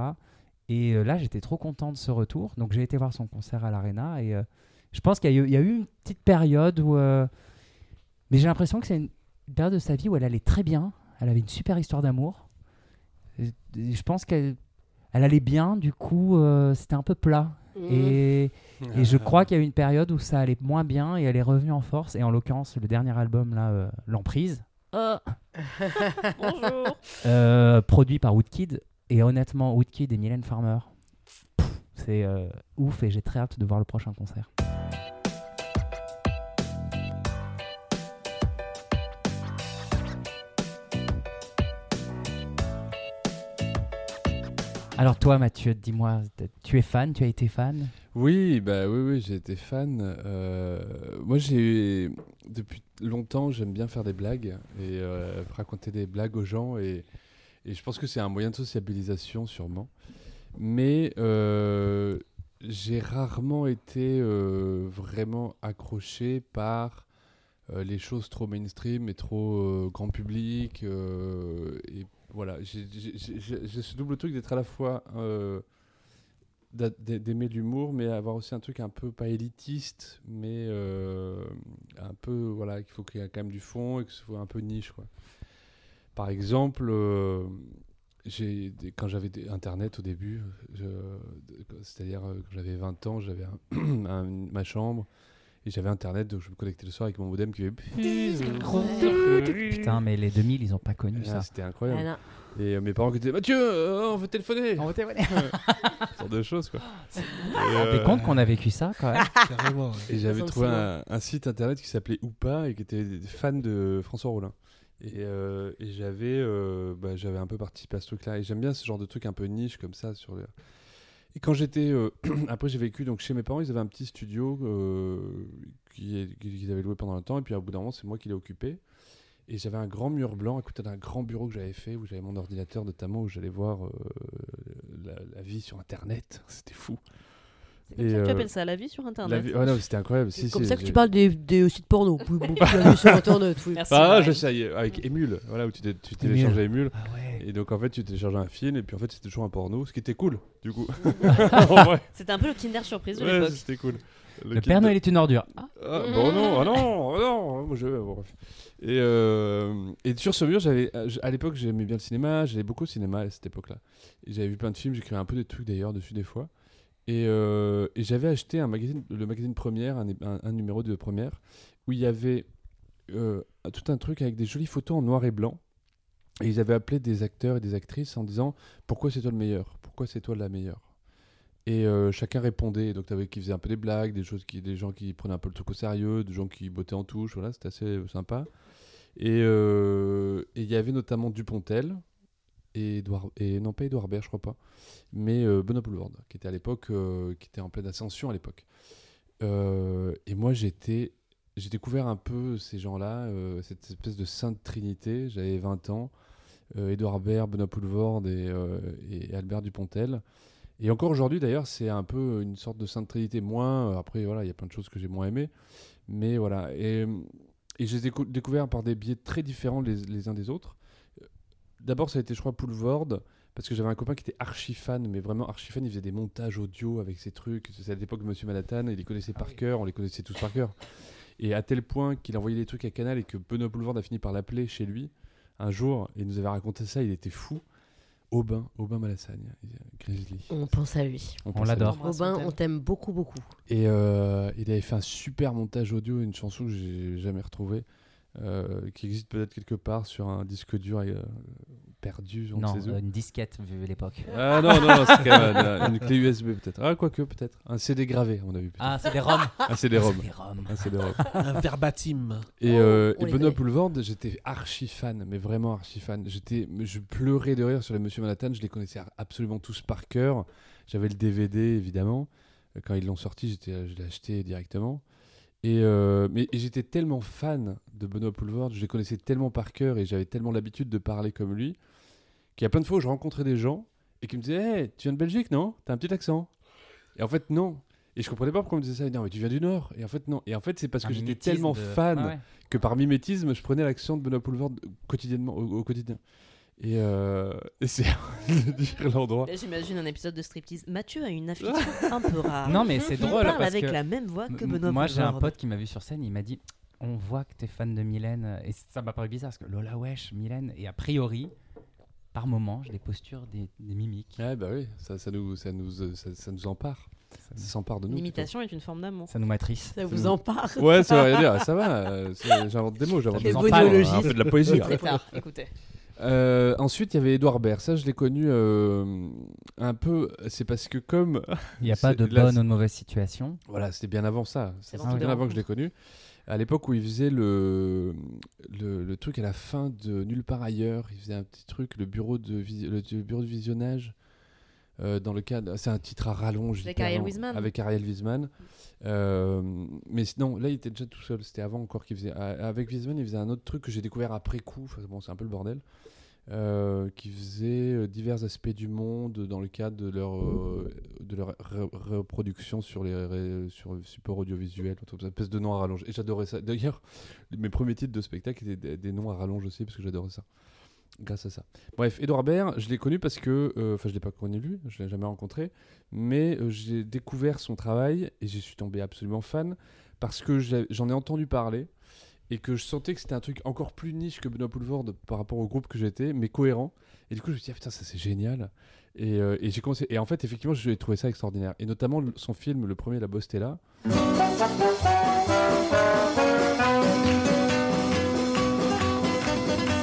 Et euh, là, j'étais trop content de ce retour. Donc, j'ai été voir son concert à l'Arena. Et euh, je pense qu'il y, a eu- il y a eu une petite période où. euh, Mais j'ai l'impression que c'est une période de sa vie où elle allait très bien. Elle avait une super histoire d'amour. Je pense qu'elle elle allait bien, du coup, euh, c'était un peu plat. Mhm. Et, et je [laughs] crois qu'il y a eu une période où ça allait moins bien et elle est revenue en force. Et en l'occurrence, le dernier album, là, euh, [laughs] Bonjour. euh, produit par Woodkid. Et honnêtement, Woodkid et Mylène Farmer, c'est euh, ouf et j'ai très hâte de voir le prochain concert. Alors toi Mathieu, dis-moi, tu es fan, tu as été fan? Oui, bah oui, oui, j'ai été fan. Euh, moi, j'ai depuis longtemps, j'aime bien faire des blagues et euh, raconter des blagues aux gens et, et je pense que c'est un moyen de sociabilisation sûrement. Mais euh, j'ai rarement été vraiment accroché par les choses trop mainstream et trop grand public. et voilà, j'ai- ce double truc d'être à la fois d'aimer l'humour, mais avoir aussi un truc un peu pas élitiste, mais euh, un peu voilà qu'il faut qu'il y ait quand même du fond et que ce soit un peu niche quoi. Par exemple, euh, j'ai quand j'avais internet au début, c'est-à-dire euh, quand j'avais 20 ans, j'avais [clears throat] ma chambre et j'avais internet, donc je me connectais le soir avec mon modem qui fait Putain, mais les 2000, ils ont pas connu Ah, ça. C'était incroyable. Voilà. Et euh, mes parents qui disaient Mathieu, euh, on veut téléphoner. Ce genre de choses quoi. Et, T'es euh, compte qu'on a vécu ça quand même [laughs] Carrément. ouais. Et j'avais trouvé un, un site internet qui s'appelait Oupa et qui était fan de François Rollin. Et, euh, et j'avais euh, bah, j'avais un peu participé à ce truc-là. Et j'aime bien ce genre de truc un peu niche comme ça. Sur Quand j'étais. euh, [clears throat] après, j'ai vécu donc, chez mes parents, ils avaient un petit studio euh, qui- qu'ils avaient loué pendant un temps. Et puis, au bout d'un moment, c'est moi qui l'ai occupé. Et j'avais un grand mur blanc à côté d'un grand bureau que j'avais fait où j'avais mon ordinateur notamment où j'allais voir euh, la vie sur Internet. [laughs] C'était fou. C'est comme Et, ça que tu euh, appelles ça la vie sur La Internet. vie... non, c'était incroyable. Si, C'est comme si, ça que tu parles des, des sites porno. Oui, bon, tu l'as vu sur Internet, oui. Merci. Ah, je sais, avec Emule, voilà, où tu, té- tu téléchargeais Emule. Ah ouais. Et donc, en fait, tu téléchargeais un film, et puis en fait, c'était toujours un porno, ce qui était cool, du coup. [laughs] [laughs] C'était un peu le Kinder Surprise de ouais, l'époque. c'était cool. Le Père Noël est une ordure. Ah, Ah, bon, non, ah non, ah non, moi, je... bon. Et, euh, et sur ce mur, j'avais, euh, à l'époque, j'aimais bien le cinéma, j'allais beaucoup au cinéma à cette époque-là. Et j'avais vu plein de films, j'écrivais un peu des trucs d'ailleurs dessus des fois. Et, euh, et j'avais acheté le magazine Première, un, numéro de Première, où il y avait euh, tout un truc avec des jolies photos en noir et blanc. Et ils avaient appelé des acteurs et des actrices en disant Pourquoi c'est toi le meilleur? Pourquoi c'est toi la meilleure? Et euh, chacun répondait. Donc, tu avais qui faisaient un peu des blagues, des, choses des gens qui prenaient un peu le truc au sérieux, des gens qui bottaient en touche. Voilà, c'était assez sympa. Et il y avait notamment Dupontel et, Edouard, et non pas Edouard Baird, je crois pas, mais euh, Benoît Poulvord, qui était à l'époque, euh, qui était en pleine ascension à l'époque. Euh, et moi, j'étais, j'ai découvert un peu ces gens-là, euh, cette espèce de sainte trinité. J'avais 20 ans Édouard Baird, Benoît Poulvorde et, et Albert Dupontel. Et encore aujourd'hui, d'ailleurs, c'est un peu une sorte de Sainte Trinité. Moins, après, voilà, il y a plein de choses que j'ai moins aimées. Mais voilà. Et, et je par des biais très différents les uns des autres. D'abord, ça a été, je crois, Poulvorde, parce que j'avais un copain qui était archi fan, mais vraiment archi fan. Il faisait des montages audio avec ses trucs. C'est à l'époque de Monsieur Manhattan, il les connaissait Ah par oui. cœur, on les connaissait tous par cœur. Et à tel point qu'il envoyait des trucs à Canal et que Benoît Poulvorde a fini par l'appeler chez lui un jour et il nous avait raconté ça, il était fou. Aubin, Aubin Malassagne, Grizzly. On pense à lui. On à l'adore. on t'aime. on t'aime beaucoup, beaucoup. Et euh, il avait fait un super montage audio, une chanson que j'ai jamais retrouvée, euh, qui existe peut-être quelque part sur un disque dur euh, perdu, on Non, sait euh, une disquette vu l'époque. Ah non, non, non, c'est quand même euh, une clé USB peut-être. Ah, quoique, peut-être. Un CD gravé, on a vu. Ah, c'est des roms. Un CD-ROM. Des roms. Un CD-ROM. Un verbatim. Et, Oh, euh, et Benoît connaît. Poulvorde, j'étais archi fan, mais vraiment archi fan. J'étais, je pleurais de rire sur les Monsieur Manhattan. Je les connaissais absolument tous par cœur. J'avais le DVD évidemment. Quand ils l'ont sorti, j'étais, je l'ai acheté directement. Et euh, mais j'étais tellement fan de Benoît Poulvorde, je les connaissais tellement par cœur et j'avais tellement l'habitude de parler comme lui qu'il y a plein de fois où je rencontrais des gens et qui me disaient Hey, tu viens de Belgique, non? T'as un petit accent Et en fait, non. Et je comprenais pas pourquoi on me disait ça. Non, mais tu viens du Nord. Et en fait, non. Et en fait, c'est parce Un que j'étais tellement de- fan Ah ouais. que par mimétisme, je prenais l'accent de Benoît Poulvorde quotidiennement, au, au quotidien. Et, euh, et c'est [laughs] de dire l'endroit. Là, J'imagine un épisode de striptease. Mathieu a une affliction [laughs] un peu rare. Non, mais c'est Il drôle parle parce avec que la même voix que Benoît Moi, j'ai un pote qui m'a vu sur scène, il m'a dit On voit que t'es fan de Mylène. Et ça m'a paru bizarre parce que Lola Wesh, Mylène, et a priori, par moment, j'ai des postures, des, des mimiques. Ouais, bah oui, ça, ça, nous, ça, nous, euh, ça, ça nous empare. Ça s'empare de nous. L'imitation est une forme d'amour. Ça nous matrice. Ça vous parle plutôt. Ouais, ça veut rien dire. [laughs] Ça va. euh, c'est- J'invente des mots. J'invente des mots. peu de la poésie. Très tard, écoutez. Euh, ensuite, il y avait Edouard Baird. Ça, je l'ai connu euh, un peu. C'est parce que comme [laughs] Il n'y a pas de là, bonne ou de mauvaise situation. Voilà, c'était bien avant ça. C'est C'était avant bien avant que je l'ai connu. À l'époque où il faisait le, le, le truc à la fin de Nulle part ailleurs, il faisait un petit truc, le bureau de, le, le bureau de visionnage. euh, dans le cadre, c'est un titre à rallonge. Avec Ariel Wiesman. Avec Ariel Wiesman. Euh, mais non, là il était déjà tout seul. C'était avant encore qu'il faisait. Avec Wiesman, il faisait un autre truc que j'ai découvert après coup. Enfin, bon, c'est un peu le bordel. Euh, qui faisait euh, divers aspects du monde dans le cadre de leur, euh, de leur re- reproduction sur les sur le support audiovisuel, une espèce de nom à rallonge. Et j'adorais ça. D'ailleurs, [laughs] mes premiers titres de spectacle étaient des, noms à rallonge aussi, parce que j'adorais ça. Grâce à ça. Bref, Edouard Baird, je l'ai connu parce que, euh, enfin, je l'ai pas connu lui, je l'ai jamais rencontré, mais euh, j'ai découvert son travail et je suis tombé absolument fan parce que j'en ai entendu parler et que je sentais que c'était un truc encore plus niche que Benoît Poulvorde par rapport au groupe que j'étais, mais cohérent. Et du coup, je me suis dit, ah, putain, ça c'est génial. Et, euh, j'ai commencé. Et en fait, effectivement, j'ai trouvé ça extraordinaire. Et notamment son film, le premier, La Bostella.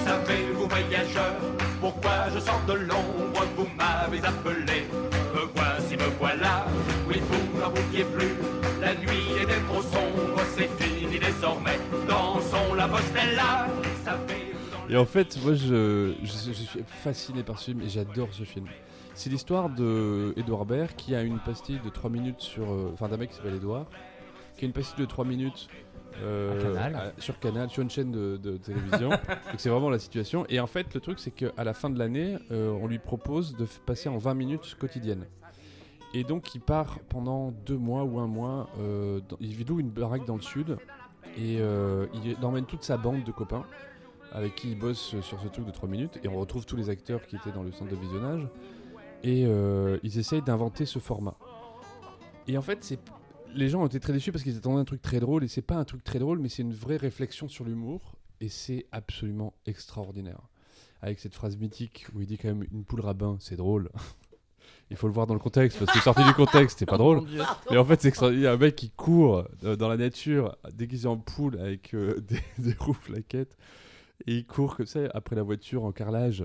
Savez-vous, voyageurs, pourquoi je sors de l'ombre? Vous m'avez appelé, me voici, me voilà. Oui, vous n'en plus, la nuit était trop sombre, désormais. Dansons la Bostella. Savez-vous dans Et en fait, moi, je, je, je suis fasciné par ce film et j'adore ce film. C'est l'histoire de Edouard Baird qui a une pastille de 3 minutes sur. euh, Enfin, d'un mec qui s'appelle Edouard, qui a une pastille de 3 minutes. euh, À Canal. à- sur Canal, sur une chaîne de, de télévision. [laughs] Donc c'est vraiment la situation. Et en fait, le truc, c'est qu'à la fin de l'année, euh, on lui propose de passer en 20 minutes quotidiennes. Et donc, il part pendant deux mois ou un mois. euh, dans- il loue une baraque dans le sud et euh, il emmène toute sa bande de copains avec qui il bosse sur ce truc de 3 minutes. Et on retrouve tous les acteurs qui étaient dans le centre de visionnage. Et euh, ils essayent d'inventer ce format. Et en fait, c'est les gens ont été très déçus parce qu'ils attendaient un truc très drôle. Et c'est pas un truc très drôle, mais c'est une vraie réflexion sur l'humour. Et c'est absolument extraordinaire. Avec cette phrase mythique où il dit quand même une poule rabbin, c'est drôle. [laughs] Il faut le voir dans le contexte parce que sorti du contexte, c'est pas drôle. Mon Dieu. Et en fait, c'est y a un mec qui court euh, dans la nature, déguisé en poule, avec euh, [laughs] des, des roues flaquettes. Et il court comme ça, après la voiture en carrelage.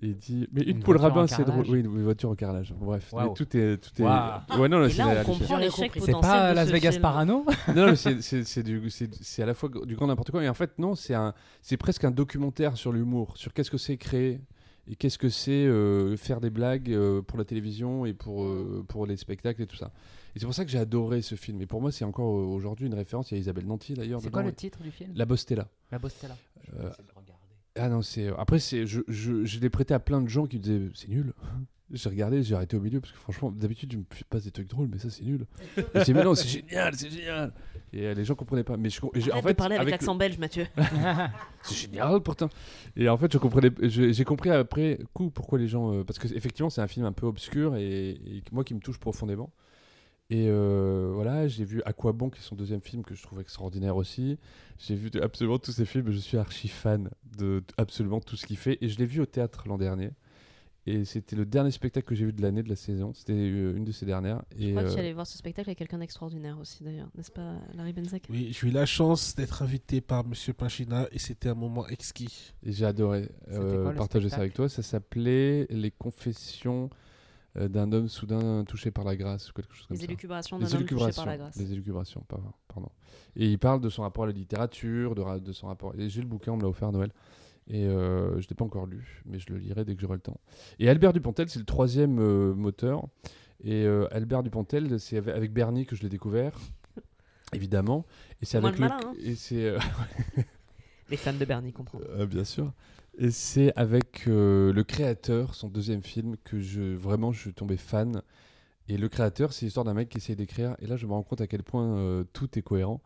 Et il dit Mais une, Une poule voiture en rabbin, c'est drôle. carrelage Oui, une voiture en carrelage. Bref, Waouh. mais tout est. Tout est... Waouh. Ouais, non, Et c'est là, on hallucinant. comprend J'ai l'échec compris. C'est pas Las Vegas film. Parano [laughs] non, non, mais c'est- c'est c'est du, c'est- c'est à la fois du grand n'importe quoi. Et en fait, non, c'est un, c'est presque un documentaire sur l'humour, sur qu'est-ce que c'est créer et qu'est-ce que c'est euh, faire des blagues euh, pour la télévision et pour, euh, pour les spectacles et tout ça? Et c'est pour ça que j'ai adoré ce film. Et pour moi, c'est encore aujourd'hui une référence. Il y a Isabelle Nanty d'ailleurs. C'est quoi le titre du film? La Bostella. La Bostella. Euh, Ah non, c'est. Après, c'est. Je, je, je l'ai prêté à plein de gens qui me disaient c'est nul. J'ai regardé, j'ai arrêté au milieu parce que franchement, d'habitude, tu me fais pas des trucs drôles, mais ça, c'est nul. Et je dis, mais non, c'est génial, c'est génial. Et euh, les gens comprenaient pas. Mais je, et j'ai- en fait, parler avec, avec l'accent belge, Mathieu. [laughs] c'est génial pourtant. Et en fait, je comprenais, je- j'ai compris après coup pourquoi les gens, euh, parce que effectivement, c'est un film un peu obscur et, et moi qui me touche profondément. Et euh, voilà, j'ai vu À quoi bon, qui est son deuxième film que je trouve extraordinaire aussi. J'ai vu absolument tous ces films. Je suis archi fan de, de absolument tout ce qu'il fait. Et je l'ai vu au théâtre l'an dernier. Et c'était le dernier spectacle que j'ai vu de l'année, de la saison. C'était euh, une de ces dernières. Je Et, crois que tu euh, allais voir ce spectacle avec quelqu'un d'extraordinaire aussi, d'ailleurs. N'est-ce pas, Larry Benzac Oui, j'ai eu la chance d'être invité par Monsieur Pinchina et c'était un moment exquis. Et j'ai adoré euh, quoi, partager ça avec toi. Ça s'appelait Les confessions euh, d'un homme soudain touché par la grâce ou quelque chose comme Les ça. élucubrations Les d'un homme touché élucubrations. par la grâce. Les élucubrations, pardon. Et il parle de son rapport à la littérature, de, ra- de son rapport. J'ai le bouquin, on me l'a offert à Noël. Et euh, je l'ai pas encore lu, mais je le lirai dès que j'aurai le temps. Et Albert Dupontel, c'est le troisième euh, moteur. Et euh, Albert Dupontel, c'est avec, avec Bernie que je l'ai découvert, [laughs] évidemment. Et c'est avec le malin, hein. Et c'est. [laughs] Les fans de Bernie comprennent. bien sûr. Et c'est avec le créateur, son deuxième film, que je vraiment je suis tombé fan. Et le créateur, c'est l'histoire d'un mec qui essaie d'écrire. Et là, je me rends compte à quel point tout est cohérent.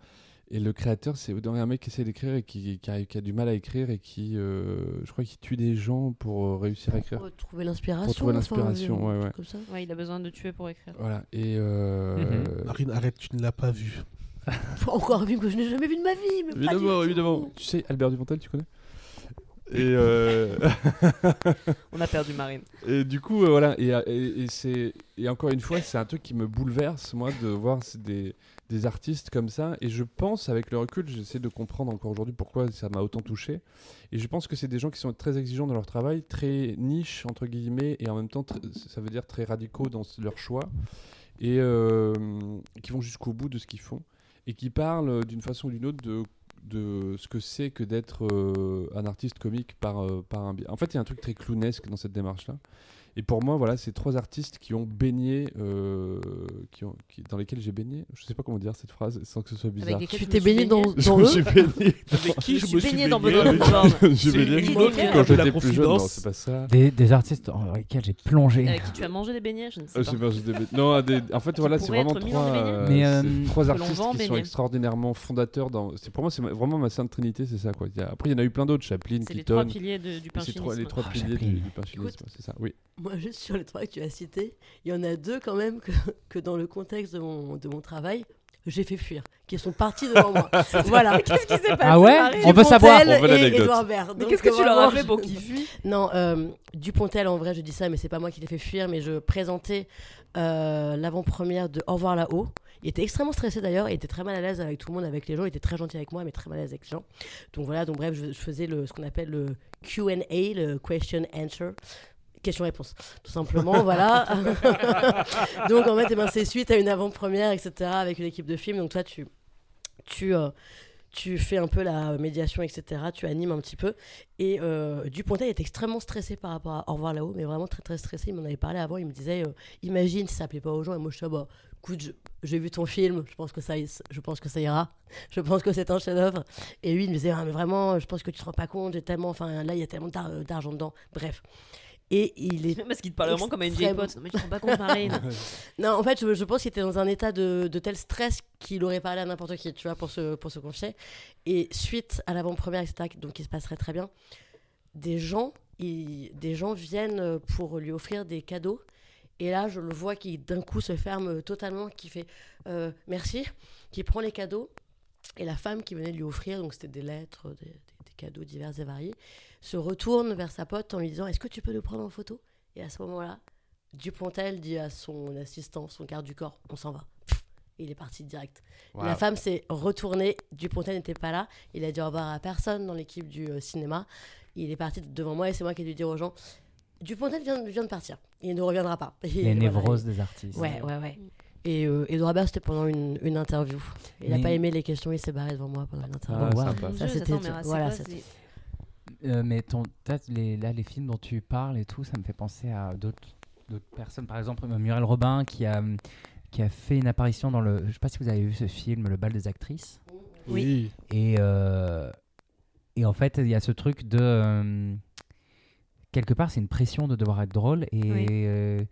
Et le créateur, c'est un mec qui essaie d'écrire et qui, qui a, qui a du mal à écrire et qui, euh, je crois, qui tue des gens pour euh, réussir à écrire. Pour trouver l'inspiration. Pour trouver l'inspiration, ouais, ouais. Comme ça. Ouais, il a besoin de tuer pour écrire. Voilà. Et euh, Marine, arrête, tu ne l'as pas vu. [laughs] Encore un film que je n'ai jamais vu de ma vie. Mais pas du évidemment, tout. évidemment. Tu sais, Albert Dupontel, tu connais? Et euh, [laughs] [laughs] On a perdu Marine. Et du coup, euh, voilà, et, et, et c'est et encore une fois, c'est un truc qui me bouleverse moi de voir des, des artistes comme ça. Et je pense, avec le recul, j'essaie de comprendre encore aujourd'hui pourquoi ça m'a autant touché. Et je pense que c'est des gens qui sont très exigeants dans leur travail, très niche entre guillemets, et en même temps, ça veut dire très radicaux dans leur choix, et euh, qui vont jusqu'au bout de ce qu'ils font, et qui parlent euh, d'une façon ou d'une autre de ce que c'est que d'être euh, un artiste comique par, par un biais. En fait, il y a un truc très clownesque dans cette démarche-là. Et pour moi, voilà, c'est trois artistes qui ont baigné, euh, qui ont, qui- dans lesquels j'ai baigné. Je sais pas comment dire cette phrase sans que ce soit bizarre. Avec Tu t'es baigné dans, baignée. Je dans me eux suis baigné. Avec qui Je je me suis baigné dans [laughs] Benoît. J'ai baigné quand j'étais plus jeune. Non, c'est pas ça. Des, des artistes dans lesquels j'ai plongé. Avec qui tu as mangé des beignets Je ne sais Euh, pas. j'ai mangé des beignets. Non, des- en fait, voilà, c'est vraiment dans trois, euh, euh, trois artistes qui sont extraordinairement fondateurs. Dans... C'est pour moi, c'est vraiment ma sainte trinité, c'est ça. Quoi. Après, il y en a eu plein d'autres, Chaplin, C'est les trois Keaton. piliers du trois- les trois Ah, piliers du, c'est ça. Oui. Moi, [laughs] juste sur les trois que tu as cités, il y en a deux quand même que, [laughs] que dans le contexte de mon, de mon travail, j'ai fait fuir, qui sont partis devant moi. [laughs] voilà. Qu'est-ce qui s'est passé Ah ouais On veut savoir. Dupontel On veut l'anecdote. Mais qu'est-ce que tu leur as fait pour qu'ils fuient? Non, euh, Dupontel, en vrai, je dis ça, mais c'est pas moi qui l'ai fait fuir, mais je présentais euh, l'avant-première de Au revoir là-haut. Il était extrêmement stressé d'ailleurs, il était très mal à l'aise avec tout le monde, avec les gens, il était très gentil avec moi, mais très mal à l'aise avec les gens. Donc voilà, donc bref, je, je faisais le, ce qu'on appelle le Q&A, le question answer. Question-réponse, tout simplement, voilà. [laughs] donc en fait, eh ben, c'est suite à une avant-première, etc., avec une équipe de film. Donc toi, euh, tu fais un peu la médiation, etc., tu animes un petit peu. Et euh, Dupontel est extrêmement stressé par rapport à Au revoir là-haut, mais vraiment très très stressé. Il m'en avait parlé avant, il me disait euh, Imagine si ça plaît pas aux gens. Et moi, je suis bah, écoute, j'ai vu ton film, je pense, que ça, je pense que ça ira. Je pense que c'est un chef-d'œuvre. Et lui, il me disait Ah, mais vraiment, je pense que tu te rends pas compte, j'ai tellement, enfin, là, il y a tellement d'ar- d'argent dedans. Bref. Et il est Même parce qu'il te parle vraiment comme à une pote. Non, mais tu te rends pas compte, Marine. non, en fait, je, je pense qu'il était dans un état de, de tel stress qu'il aurait parlé à n'importe qui, tu vois, pour se, pour se confier. Et suite à l'avant-première, etc., donc qui se passerait très bien, des gens, ils- des gens viennent pour lui offrir des cadeaux. Et là, je le vois qui d'un coup se ferme totalement, qui fait euh, merci, qui prend les cadeaux. Et la femme qui venait lui offrir, donc c'était des lettres, des, des- des cadeaux divers et variés, se retourne vers sa pote en lui disant Est-ce que tu peux nous prendre en photo? Et à ce moment-là, Dupontel dit à son assistant, son garde du corps, on s'en va. Pff, Il est parti direct. La femme s'est retournée, Dupontel n'était pas là, il a dit au revoir à personne dans l'équipe du euh, cinéma. Il est parti devant moi et c'est moi qui ai dû dire aux gens, Dupontel vient, vient de partir, il ne reviendra pas. [laughs] Et Les voilà, névroses des artistes. Ouais, ouais, ouais. Et euh, Edouard Baird, c'était pendant une, une interview. Il n'a Mais- pas aimé les questions, il s'est barré devant moi pendant une interview. Ah, wow. sympa. Mon Ça, c'était Voilà, Euh, mais ton, les, là, les films dont tu parles et tout, ça me fait penser à d'autres personnes. Par exemple, Muriel Robin qui a, qui a fait une apparition dans le. Je sais pas si vous avez vu ce film, Le bal des actrices. Oui. Et, euh, Et en fait, il y a ce truc de. euh, quelque part, c'est une pression de devoir être drôle et, Oui. euh,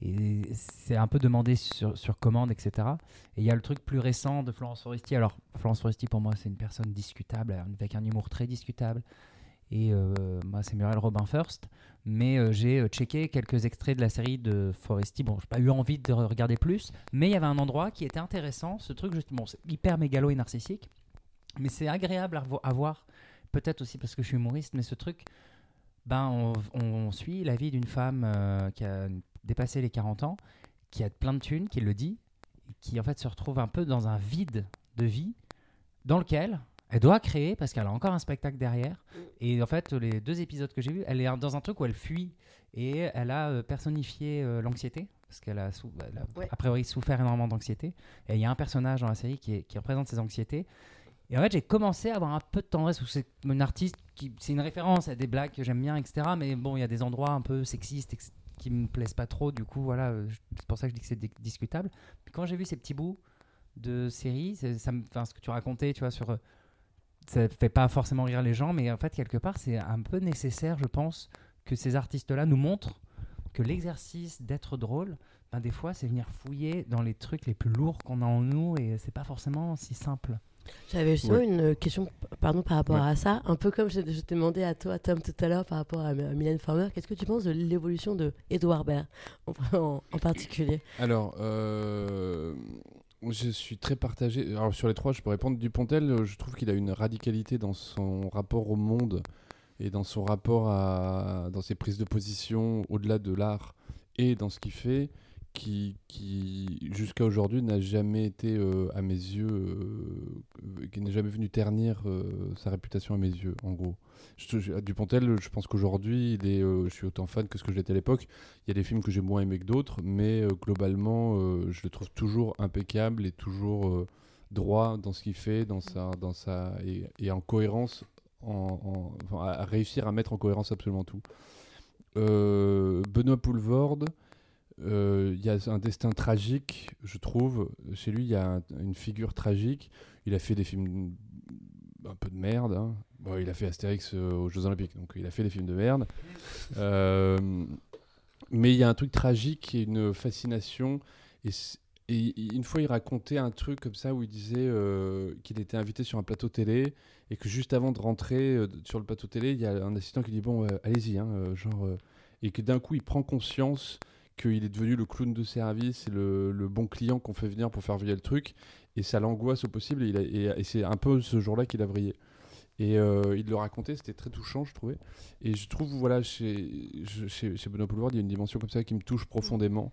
et c'est un peu demandé sur, sur commande, etc. Et il y a le truc plus récent de Florence Foresti. Alors, Florence Foresti, pour moi, c'est une personne discutable, avec un humour très discutable. Et euh, moi, c'est Muriel Robin First. Mais euh, j'ai euh, checké quelques extraits de la série de Foresti. Bon, j'ai pas eu envie de regarder plus, mais il y avait un endroit qui était intéressant. Ce truc, justement, c'est hyper mégalo et narcissique, mais c'est agréable à, voir. Peut-être aussi parce que je suis humoriste, mais ce truc, ben, on, suit la vie d'une femme euh, qui a dépassé les 40 ans, qui a plein de thunes, qui le dit, qui en fait se retrouve un peu dans un vide de vie dans lequel elle doit créer parce qu'elle a encore un spectacle derrière. Et en fait, les deux épisodes que j'ai vus, elle est dans un truc où elle fuit et elle a euh, personnifié euh, l'anxiété parce qu'elle a, sou- elle a Ouais. a priori souffert énormément d'anxiété. Et il y a un personnage dans la série qui, est- qui représente ses anxiétés. Et en fait, j'ai commencé à avoir un peu de tendresse où c'est une artiste qui, c'est une référence à des blagues que j'aime bien, etc. Mais bon, il y a des endroits un peu sexistes ex- qui me plaisent pas trop. Du coup, voilà, euh, c'est pour ça que je dis que c'est di- discutable. Puis quand j'ai vu ces petits bouts de série, ça me, enfin, ce que tu racontais, tu vois, sur, ça fait pas forcément rire les gens, mais en fait, quelque part, c'est un peu nécessaire, je pense, que ces artistes-là nous montrent que l'exercice d'être drôle, ben, des fois, c'est venir fouiller dans les trucs les plus lourds qu'on a en nous et c'est pas forcément si simple. J'avais justement Ouais. une question pardon, par rapport Ouais. à ça, un peu comme je, je t'ai demandé à toi, Tom, tout à l'heure, par rapport à, M- Mylène Farmer. Qu'est-ce que tu penses de l'évolution de Edouard Baird en [laughs] particulier? Alors, euh, je suis très partagé. Alors, sur les trois, je peux répondre. Dupontel, euh, je trouve qu'il a une radicalité dans son rapport au monde et dans son rapport à. dans ses prises de position au-delà de l'art et dans ce qu'il fait, qui, jusqu'à aujourd'hui n'a jamais été, euh, à mes yeux, euh, qui n'est jamais venu ternir euh, sa réputation à mes yeux, en gros. Je, je- Dupontel, je pense qu'aujourd'hui, je suis autant fan que ce que j'étais à l'époque. Il y a des films que j'ai moins aimés que d'autres, mais globalement, je le trouve toujours impeccable et toujours droit dans ce qu'il fait, dans sa, dans sa, et, en cohérence, à, réussir à mettre en cohérence absolument tout. Benoît Poulvorde, il y a un destin tragique, je trouve. Chez lui, il y a un- une figure tragique. Il a fait des films un peu de merde. hein. Il a fait Astérix euh, aux Jeux Olympiques, donc il a fait des films de merde. Euh, mais il y a un truc tragique et une fascination. Et, une fois, il racontait un truc comme ça où il disait euh, qu'il était invité sur un plateau télé et que juste avant de rentrer euh, sur le plateau télé, il y a un assistant qui dit Bon, euh, allez-y, hein, euh, genre. euh, et que d'un coup, il prend conscience qu'il est devenu le clown de service et le, bon client qu'on fait venir pour faire vriller le truc. Et ça l'angoisse au possible. Et, c'est un peu ce jour-là qu'il a vrillé. Et euh, il le racontait, c'était très touchant, je trouvais. Et je trouve, voilà, chez, chez, chez Benoît Poulvord, il y a une dimension comme ça qui me touche profondément.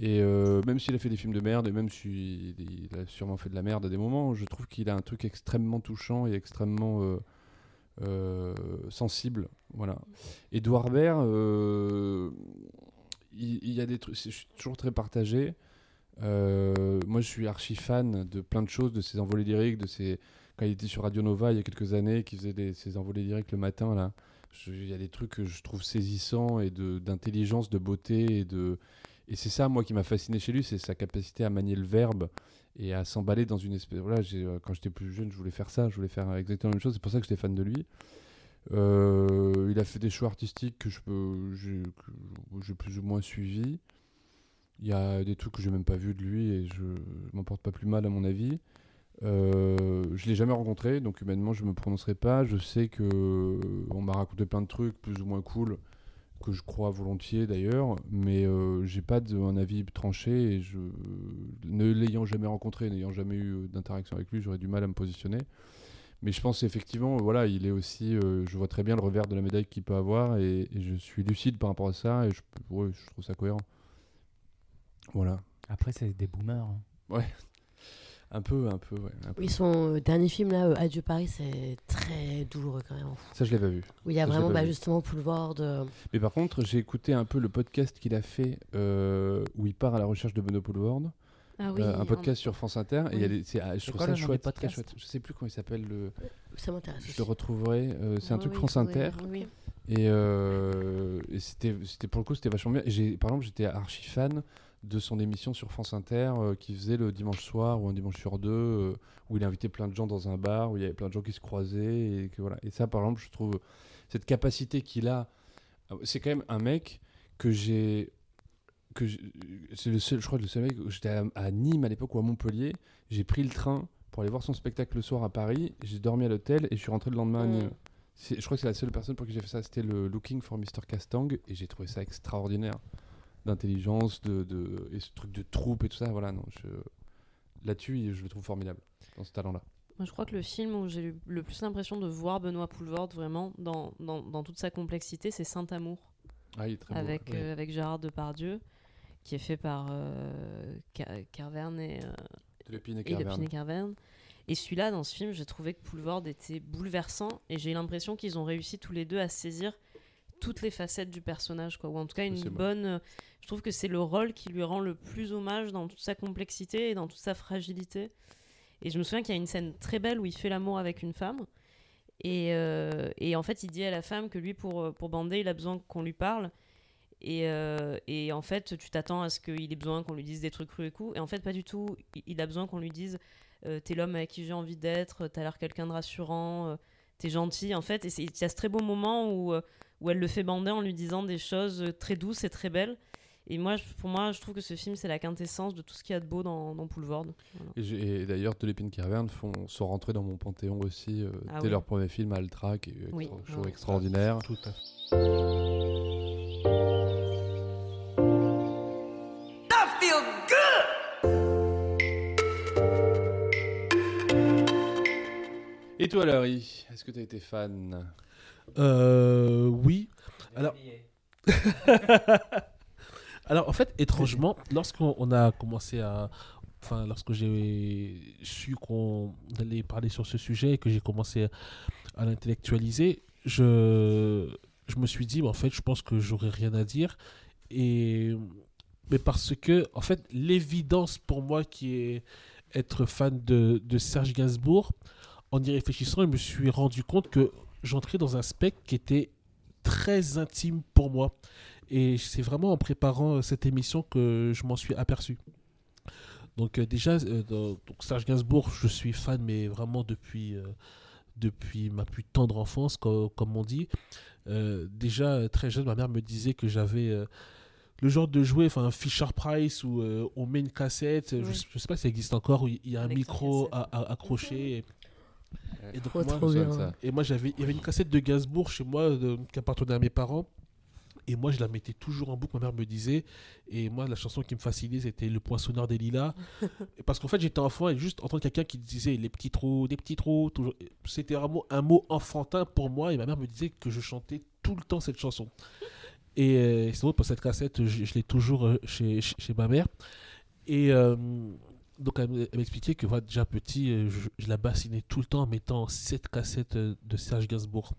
Et euh, même s'il a fait des films de merde, et même s'il il a sûrement fait de la merde à des moments, je trouve qu'il a un truc extrêmement touchant et extrêmement euh, euh, sensible. Voilà. Edouard Baird, il, y a des trucs, je suis toujours très partagé. Euh, moi, je suis archi fan de plein de choses, de ses envolées lyriques, de ses quand il était sur Radio Nova il y a quelques années, qui faisait des, ses envolées lyriques le matin là. Il y a des trucs que je trouve saisissants et de- d'intelligence, de, beauté et de et c'est ça moi qui m'a fasciné chez lui, c'est sa capacité à manier le verbe et à s'emballer dans une espèce. Voilà, euh, quand j'étais plus jeune, je voulais faire ça, je voulais faire exactement la même chose. C'est pour ça que j'étais fan de lui. Euh, il a fait des choix artistiques que je j'ai, plus ou moins suivis. Il y a des trucs que j'ai même pas vus de lui et je, je m'en porte pas plus mal à mon avis. Euh, je l'ai jamais rencontré, donc humainement je me prononcerai pas. Je sais que euh, on m'a raconté plein de trucs plus ou moins cool que je crois volontiers d'ailleurs, mais euh, j'ai pas de, un avis tranché et je ne l'ayant jamais rencontré, n'ayant jamais eu euh, d'interaction avec lui, j'aurais du mal à me positionner. Mais je pense effectivement, voilà, il est aussi, euh, je vois très bien le revers de la médaille qu'il peut avoir et, et je suis lucide par rapport à ça et je, ouais, trouve ça cohérent. Voilà, Après, c'est des boomers. hein. un peu, un peu, ouais. un peu. Oui, son euh, dernier film, là, euh, Adieu Paris, c'est très douloureux quand même. Ça je l'ai pas vu. Où il y a Ça, vraiment bah, justement Poulvord. euh, Mais par contre, j'ai écouté un peu le podcast qu'il a fait euh, où il part à la recherche de Benoît Poulvord. Ah oui, Euh, un podcast sur France Inter. Et il y a Oui. des- c'est- ah, je trouve quoi ça chouette, très chouette. Je sais plus comment il s'appelle. Le... Ça m'intéresse. Je le retrouverai. euh, c'est un truc oui, France Inter. Oui. Et, euh, et c'était, c'était pour le coup, c'était vachement bien. J'ai, par exemple, j'étais archi fan de son émission sur France Inter euh, qui faisait le dimanche soir ou un dimanche sur deux, euh, où il invitait plein de gens dans un bar, où il y avait plein de gens qui se croisaient. Et, que, voilà. et ça, par exemple, je trouve cette capacité qu'il a. C'est quand même un mec que j'ai. Que c'est le seul, je crois, le seul mec. J'étais à, à Nîmes à l'époque ou à Montpellier. J'ai pris le train pour aller voir son spectacle le soir à Paris. J'ai dormi à l'hôtel et je suis rentré le lendemain à. Nîmes. Je crois que c'est la seule personne pour qui j'ai fait ça. C'était le Looking for Mr. Castang et j'ai trouvé ça extraordinaire d'intelligence, de, de et ce truc de troupe et tout ça. Voilà, non, je... là-dessus, je le trouve formidable dans ce talent-là. Moi, je crois que le film où j'ai eu le plus l'impression de voir Benoît Poulvord vraiment dans, dans, dans toute sa complexité, c'est Ah, il est très beau. avec, euh, avec Gérard Depardieu, qui est fait par euh, Ca- Carverne et, euh, De l'épine et Carverne. Lepine et Carverne. Et celui-là, dans ce film, j'ai trouvé que Poulvord était bouleversant et j'ai l'impression qu'ils ont réussi tous les deux à saisir toutes les facettes du personnage, quoi. Ou en tout cas, une bonne. euh, Je trouve que c'est le rôle qui lui rend le plus hommage dans toute sa complexité et dans toute sa fragilité. Et je me souviens qu'il y a une scène très belle où il fait l'amour avec une femme. Et, euh, et en fait, il dit à la femme que lui, pour, pour bander, il a besoin qu'on lui parle. Et, euh, et en fait, tu t'attends à ce qu'il ait besoin qu'on lui dise des trucs crus et coups. Et en fait, pas du tout. Il- a besoin qu'on lui dise euh, T'es l'homme avec qui j'ai envie d'être, t'as l'air quelqu'un de rassurant, euh, t'es gentil. En fait, il y a ce très beau moment où, où elle le fait bander en lui disant des choses très douces et très belles. Et moi, pour moi, je trouve que ce film, c'est la quintessence de tout ce qu'il y a de beau dans, dans Poulvord. Voilà. Et, et d'ailleurs, De l'épine Carverne font, sont rentrés dans mon panthéon aussi euh, Ah dès oui. leur premier film, Altra, qui est Oui, show ouais. extraordinaire. Tout à fait. Et toi, Larry, est-ce que tu as été fan? Euh, oui. Alors- [laughs] Alors, en fait, étrangement, [laughs] lorsqu'on on a commencé à. Enfin, lorsque j'ai su qu'on allait parler sur ce sujet et que j'ai commencé à l'intellectualiser, je, je me suis dit, bah, en fait, je pense que j'aurais rien à dire. Et, mais parce que, en fait, l'évidence pour moi qui est être fan de, Serge Gainsbourg, en y réfléchissant, je me suis rendu compte que j'entrais dans un spectre qui était très intime pour moi. Et c'est vraiment en préparant euh, cette émission que je m'en suis aperçu. Donc euh, déjà, euh, Serge Gainsbourg, je suis fan, mais vraiment depuis, depuis ma plus tendre enfance, co- comme on dit. Euh, déjà, euh, très jeune, ma mère me disait que j'avais euh, le genre de jouet, enfin un Fisher Price, où euh, on met une cassette, je, Oui. sais- pas si ça existe encore, où il y a un micro à, à- accroché. Et, et donc moi, et moi, j'avais, il y avait une cassette de Gainsbourg chez moi de- qui appartenait à mes parents. Et moi, je la mettais toujours en boucle, ma mère me disait. Et moi, la chanson qui me fascinait, c'était Le Poinçonneur des Lilas. [laughs] Parce qu'en fait, j'étais enfant et juste entendre quelqu'un qui disait Les petits trous, des petits trous. toujours- C'était vraiment un mot enfantin pour moi. Et ma mère me disait que je chantais tout le temps cette chanson. Et euh, c'est drôle, pour cette cassette, je, je l'ai toujours euh, chez, chez, ma mère. Et euh, donc, elle, m'expliquait que voilà, déjà petit, euh, je, je la bassinais tout le temps en mettant cette cassette de Serge Gainsbourg.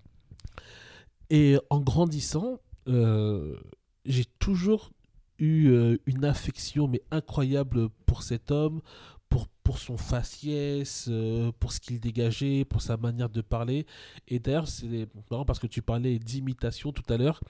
Et en grandissant, j'ai toujours eu euh, une affection mais incroyable pour cet homme, pour, pour son faciès, euh, pour ce qu'il dégageait, pour sa manière de parler. Et d'ailleurs, c'est marrant parce que tu parlais d'imitation tout à l'heure.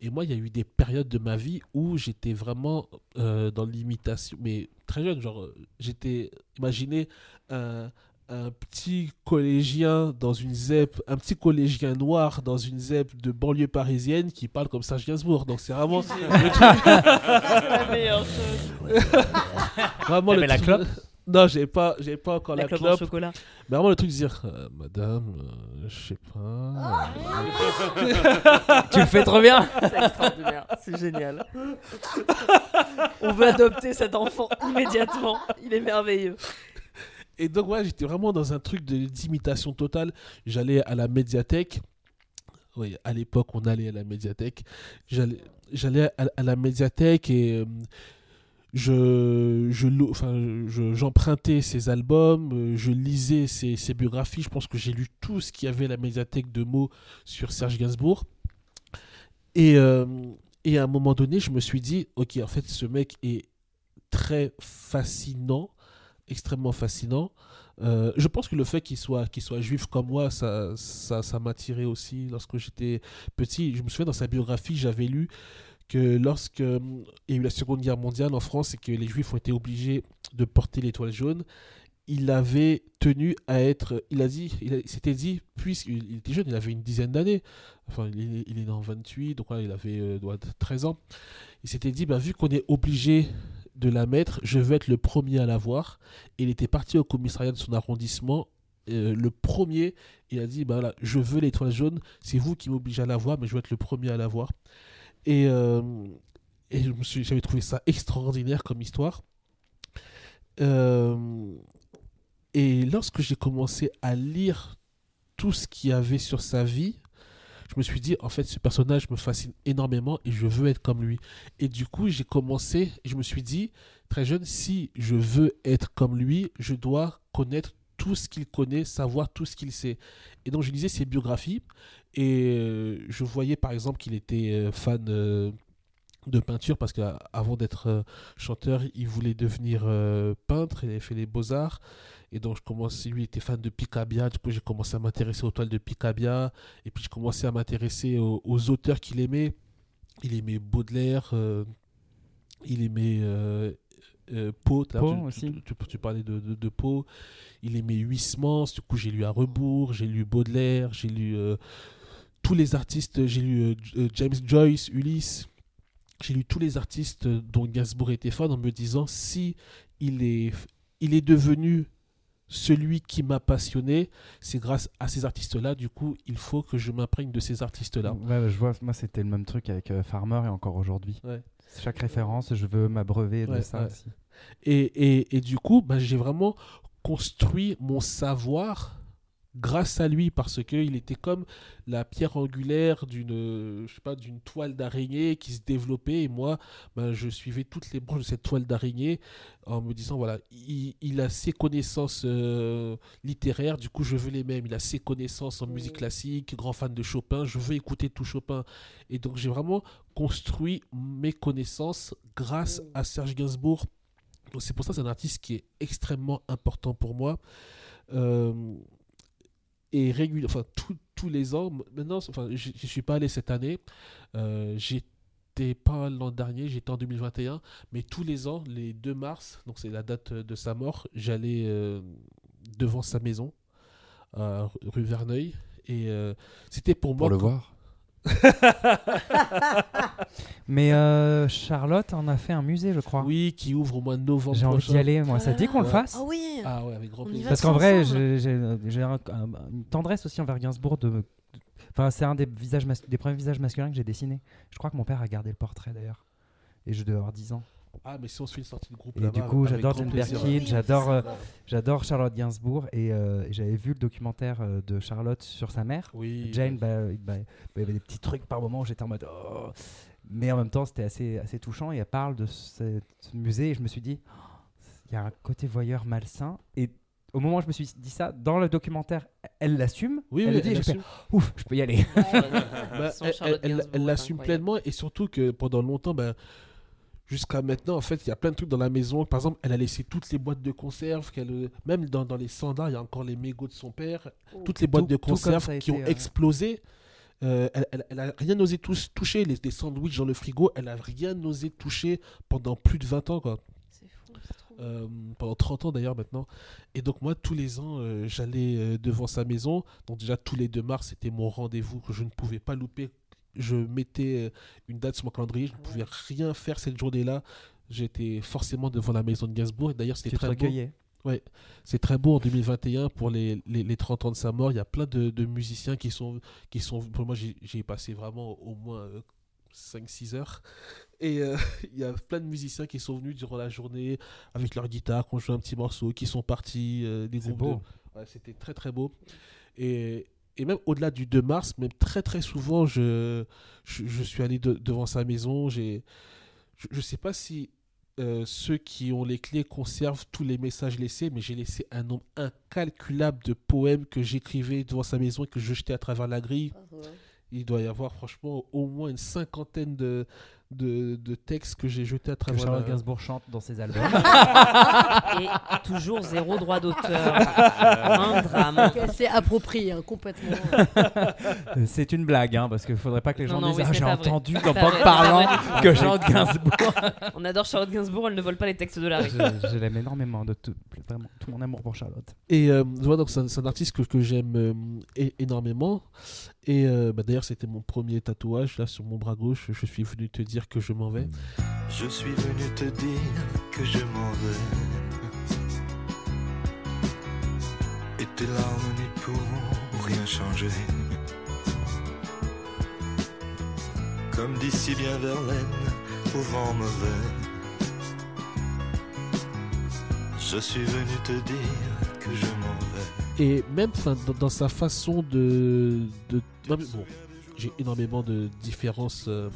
Et moi, il y a eu des périodes de ma vie où j'étais vraiment euh, dans l'imitation, mais très jeune. Genre, euh, j'étais, imaginez un, un petit collégien dans une ZEP, un petit collégien noir dans une ZEP de banlieue parisienne qui parle comme Serge Gainsbourg. Donc, c'est vraiment. [laughs] le truc- la meilleure chose. [laughs] vraiment le mais la truc- clope? Non, j'ai pas, j'ai pas encore la, La clope en clope. chocolat. Mais vraiment le truc de dire, euh, madame, euh, je sais pas. [laughs] tu le fais trop bien C'est extraordinaire. C'est génial. On veut adopter cet enfant immédiatement. Il est merveilleux. Et donc, ouais, j'étais vraiment dans un truc d'imitation totale. J'allais à la médiathèque. Oui, à l'époque, on allait à la médiathèque. J'allais à, la médiathèque et euh, je, je, lou- enfin, je- j'empruntais ses albums, euh, je lisais ses, ses biographies. Je pense que j'ai lu tout ce qu'il y avait à la médiathèque de mots sur Serge Gainsbourg. Et, euh, et à un moment donné, je me suis dit, ok, en fait, ce mec est très fascinant extrêmement fascinant. Euh, je pense que le fait qu'il soit, soit juif comme moi, ça, ça, ça m'a attiré aussi lorsque j'étais petit. Je me souviens dans sa biographie, j'avais lu que lorsque euh, il y a eu la Seconde Guerre mondiale en France et que les juifs ont été obligés de porter l'étoile jaune, il avait tenu à être, il a dit, il, s'était dit, puisqu'il il était jeune, il avait une dizaine d'années, enfin il il est né en 28, donc il avait euh, doit être 13 ans, il s'était dit, bah, vu qu'on est obligé de la mettre, je veux être le premier à la voir, il était parti au commissariat de son arrondissement, euh, le premier, il a dit, bah je veux l'étoile jaune, c'est vous qui m'obligez à la voir, mais je veux être le premier à la voir. Et, euh, j'avais trouvé ça extraordinaire comme histoire. Euh, et lorsque j'ai commencé à lire tout ce qu'il y avait sur sa vie, je me suis dit, en fait, ce personnage me fascine énormément et je veux être comme lui. Et du coup, j'ai commencé, je me suis dit, très jeune, si je veux être comme lui, je dois connaître tout ce qu'il connaît, savoir tout ce qu'il sait. Et donc, je lisais ses biographies et euh, je voyais par exemple qu'il était euh, fan euh, de peinture parce qu'avant d'être chanteur, il voulait devenir peintre, il avait fait les beaux-arts. Et donc, je commençais, lui était fan de Picabia, du coup, j'ai commencé à m'intéresser aux toiles de Picabia. Et puis, je commençais à m'intéresser aux, aux auteurs qu'il aimait. Il aimait Baudelaire, euh, il aimait euh, euh, Poe, tu, aussi. tu- tu- tu parlais de, de, de Poe. Il aimait Huysmans, du coup, j'ai lu à rebours, j'ai lu Baudelaire, j'ai lu euh, tous les artistes, j'ai lu James Joyce, Ulysse. J'ai lu tous les artistes dont Gainsbourg était fan en me disant si il est, il est devenu celui qui m'a passionné, c'est grâce à ces artistes-là. Du coup, il faut que je m'imprègne de ces artistes-là. Ouais, ouais, je vois, moi c'était le même truc avec euh, Farmer et encore aujourd'hui. Ouais. Chaque référence, je veux m'abreuver de ça aussi. Et, et, et du coup, bah, j'ai vraiment construit mon savoir grâce à lui parce que il était comme la pierre angulaire d'une je sais pas d'une toile d'araignée qui se développait. Et moi bah, je suivais toutes les branches de cette toile d'araignée en me disant voilà il, il a ses connaissances euh, littéraires. Du coup je veux les mêmes. Il a ses connaissances en musique classique grand fan de Chopin. Je veux écouter tout Chopin. Et donc j'ai vraiment construit mes connaissances grâce à Serge Gainsbourg. Donc c'est pour ça que c'est un artiste qui est extrêmement important pour moi. Euh, et régulier, enfin tous- tous les ans, maintenant, enfin je ne suis pas allé cette année, euh, j'étais pas l'an dernier, j'étais en 2021, mais tous les ans, les 2 mars, donc c'est la date de sa mort, j'allais euh, devant sa maison, à rue Verneuil, et euh, c'était pour moi Pour le voir? [laughs] Mais euh, Charlotte en a fait un musée, je crois. Oui, qui ouvre au mois de novembre J'ai envie d'y aller, moi. Ça te dit qu'on le Ouais. fasse Ah oui Ah ouais, avec grand plaisir. va Parce qu'en vrai, j'ai j'ai- j'ai un- un- une tendresse aussi envers Gainsbourg. De... Enfin, c'est un des, visages des premiers visages masculins que j'ai dessiné. Je crois que mon père a gardé le portrait d'ailleurs. Et je devais avoir 10 ans. Ah, mais si on se fait une sortie de groupe Et du coup, j'adore Jane. Birkin, j'adore euh, j'adore Charlotte Gainsbourg. Et, euh, et j'avais vu le documentaire euh, de Charlotte sur sa mère. Oui. Jane, bah, il bah, bah, il y avait des petits trucs par moment où j'étais en mode. oh. Mais en même temps, c'était assez, assez touchant. Et elle parle de ce, ce musée. Et je me suis dit, oh, il y a un côté voyeur malsain. Et au moment où je me suis dit ça, dans le documentaire, elle l'assume. Oui, elle oui, le dit. elle ouf, je peux y aller. Bah, elle- l'assume pleinement et surtout que pendant longtemps, ben, jusqu'à maintenant, en fait, il y a plein de trucs dans la maison. Par exemple, elle a laissé toutes les boîtes de conserve, qu'elle, même dans, dans les standards, il y a encore les mégots de son père, toutes les boîtes Tout- de conserve qui ont explosé. Euh, elle, elle, elle a rien osé tous- toucher, les, des sandwichs dans le frigo, elle a rien osé toucher pendant plus de 20 ans, quoi. C'est fou, c'est trop. Euh, pendant 30 ans d'ailleurs maintenant. Et donc moi, tous les ans, euh, j'allais devant sa maison. Donc déjà, tous les 2 mars, c'était mon rendez-vous que je ne pouvais pas louper. Je mettais euh, une date sur mon calendrier, je ne pouvais rien faire cette journée-là. J'étais forcément devant la maison de Gainsbourg. D'ailleurs, c'était très beau. recueillais. C'est très beau en 2021 pour les, les, les 30 ans de sa mort. Il y a plein de, de musiciens qui sont, qui sont. Pour moi, j'ai passé vraiment au moins 5-6 heures. Et euh, [laughs] il y a plein de musiciens qui sont venus durant la journée avec leur guitare, qui ont joué un petit morceau, qui sont partis. euh, des groupes de- Ouais, C'était très très beau. Et, et même au-delà du 2 mars, même très très souvent, je, je, je suis allé de- devant sa maison. Je ne sais pas si euh, ceux qui ont les clés conservent tous les messages laissés, mais j'ai laissé un nombre incalculable de poèmes que j'écrivais devant sa maison et que je jetais à travers la grille. Il doit y avoir franchement au moins une cinquantaine de, de, de textes que j'ai jetés à Que travers. Charlotte la- Gainsbourg chante dans ses albums. [laughs] Et toujours zéro droit d'auteur. Un drame. qu'elle s'est appropriée hein, complètement. Euh, [laughs] c'est une blague, hein, parce qu'il faudrait pas que les gens non, disent oui, Ah, c'est j'ai entendu C'est dans Banque c'est Parlant que Charlotte Gainsbourg. [laughs] On adore Charlotte Gainsbourg, elle ne vole pas les textes de Larry. je, je l'aime énormément, de tout, vraiment, tout mon amour pour Charlotte. Et euh, voilà, donc c'est un, c'est un artiste que, que j'aime euh, énormément. Et euh, bah, d'ailleurs, c'était mon premier tatouage là sur mon bras gauche. Je suis venu te dire que je m'en vais. Je suis venu te dire que je m'en vais. Et tes larmes n'y pourront rien changer. Comme dit si bien Verlaine, au vent mauvais. Je suis venu te dire que je m'en vais. Et même 'fin, dans, dans sa façon de. de bon, j'ai énormément de différences, euh,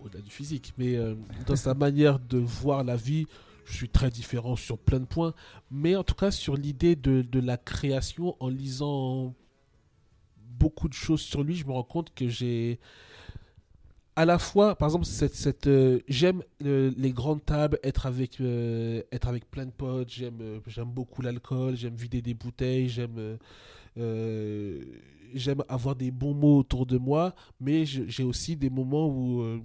au-delà du physique, mais euh, dans sa manière de voir la vie, je suis très différent sur plein de points. Mais en tout cas, sur l'idée de, de la création, en lisant beaucoup de choses sur lui, je me rends compte que j'ai à la fois, par exemple, cette, cette, euh, j'aime les grandes tables, être avec, être avec plein de potes, j'aime, j'aime beaucoup l'alcool, j'aime vider des bouteilles, j'aime, j'aime avoir des bons mots autour de moi, mais j'ai aussi des moments où euh,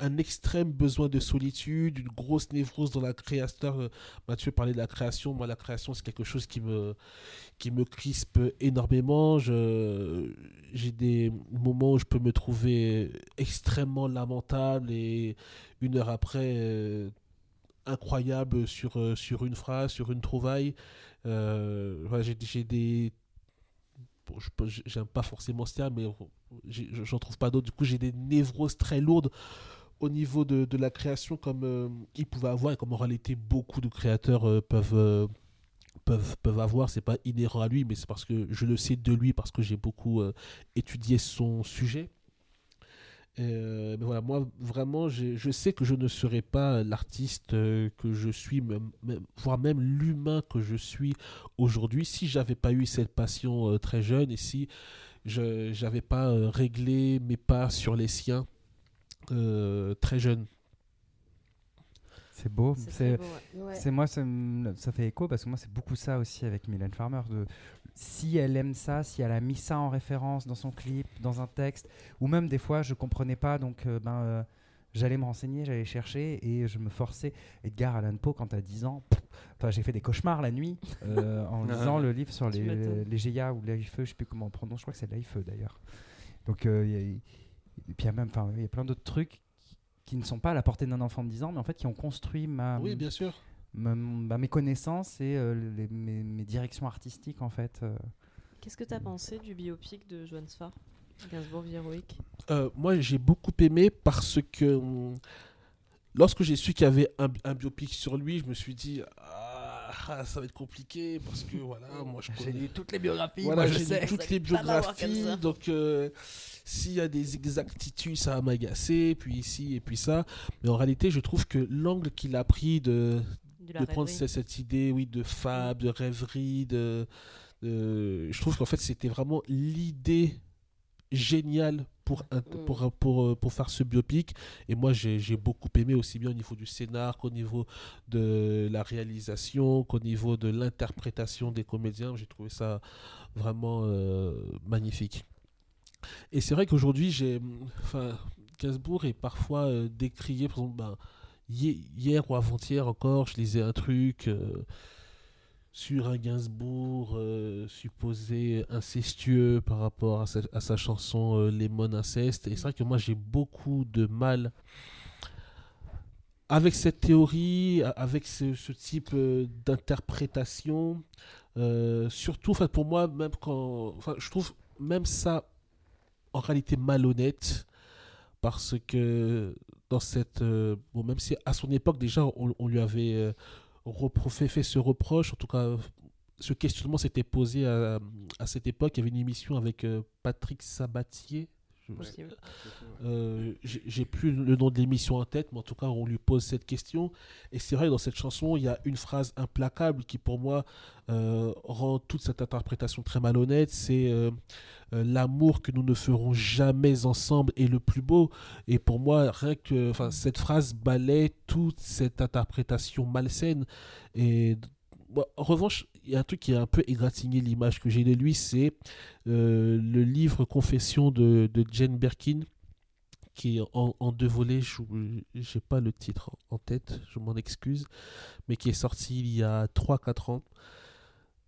un extrême besoin de solitude, une grosse névrose dans la création. Euh, Mathieu parlait de la création, moi la création c'est quelque chose qui me, qui me crispe énormément. J'ai des moments où je peux me trouver extrêmement lamentable et une heure après euh, incroyable sur, sur une phrase, sur une trouvaille. J'ai des... Bon, j'aime pas forcément ce terme, mais j'en trouve pas d'autres. Du coup, j'ai des névroses très lourdes au niveau de, de la création comme euh, il pouvait avoir et comme en réalité beaucoup de créateurs euh, peuvent, euh, peuvent, peuvent avoir. C'est pas inhérent à lui, mais c'est parce que je le sais de lui, parce que j'ai beaucoup euh, étudié son sujet. Euh, mais voilà, moi vraiment, je sais que je ne serai pas l'artiste euh, que je suis, même, même- voire même l'humain que je suis aujourd'hui, si j'avais pas eu cette passion euh, très jeune et si je n'avais pas euh, réglé mes pas sur les siens euh, très jeune. C'est beau. C'est ouais. Moi, ça, fait écho parce que moi, c'est beaucoup ça aussi avec Mylène Farmer. De, si elle aime ça, si elle a mis ça en référence dans son clip, dans un texte, ou même des fois, je comprenais pas, donc euh, ben, euh, j'allais me renseigner, j'allais chercher et je me forçais. Edgar Allan Poe, quand t'as 10 ans, enfin, j'ai fait des cauchemars la nuit [laughs] euh, en Ah. lisant le livre sur les, les GIA ou l'AIFE, je sais plus comment on prononce, je crois que c'est l'AIFE d'ailleurs. Donc, euh, il y a- et puis il y a même, enfin, il y a plein d'autres trucs qui, qui ne sont pas à la portée d'un enfant de 10 ans, mais en fait qui ont construit ma, oui, bien sûr. Ma- bah, mes connaissances et euh, les- mes, mes directions artistiques en fait. euh. Qu'est-ce que tu as pensé du biopic de Johan Sfar Gainsbourg vie héroïque Euh, moi, j'ai beaucoup aimé parce que hum, lorsque j'ai su qu'il y avait un, un biopic sur lui, je me suis dit ah, ça va être compliqué parce que voilà, moi je J'ai connais lu toutes les biographies, Voilà, moi je j'ai sais. lu toutes les biographies, donc euh, s'il y a des exactitudes, ça va m'agacer, puis ici et puis ça. Mais en réalité, je trouve que l'angle qu'il a pris de, de la de prendre cette, idée, oui, de fable, de rêverie, de, de- je trouve qu'en fait, c'était vraiment l'idée géniale pour, un- Mm. pour, pour, euh, pour faire ce biopic. Et moi, j'ai beaucoup aimé aussi bien au niveau du scénar qu'au niveau de la réalisation, qu'au niveau de l'interprétation des comédiens. J'ai trouvé ça vraiment euh, magnifique. Et c'est vrai qu'aujourd'hui, j'ai. Enfin, Gainsbourg est parfois euh, décrié, par exemple, ben, hier ou avant-hier encore, je lisais un truc euh, sur un Gainsbourg euh, supposé incestueux par rapport à sa, chanson euh, Les Mon Inceste. Et c'est vrai que moi, j'ai beaucoup de mal avec cette théorie, avec ce, type euh, d'interprétation. Surtout, pour moi, même quand. Je trouve même ça en réalité malhonnête parce que euh, même si à son époque déjà on, lui avait euh, repro- fait, ce reproche en tout cas ce questionnement s'était posé à, cette époque il y avait une émission avec euh, Patrick Sabatier. Euh, j'ai plus le nom de l'émission en tête, mais en tout cas, on lui pose cette question. Et c'est vrai, dans cette chanson, il y a une phrase implacable qui, pour moi, euh, rend toute cette interprétation très malhonnête. C'est euh, euh, l'amour que nous ne ferons jamais ensemble est le plus beau. Et pour moi, rien que enfin, cette phrase balaie toute cette interprétation malsaine. Et bon, en revanche, il y a un truc qui a un peu égratigné l'image que j'ai de lui, c'est euh, le livre Confession de, Jane Birkin, qui est en, deux volets. Je n'ai pas le titre en tête, je m'en excuse, mais qui est sorti il y a 3-4 ans.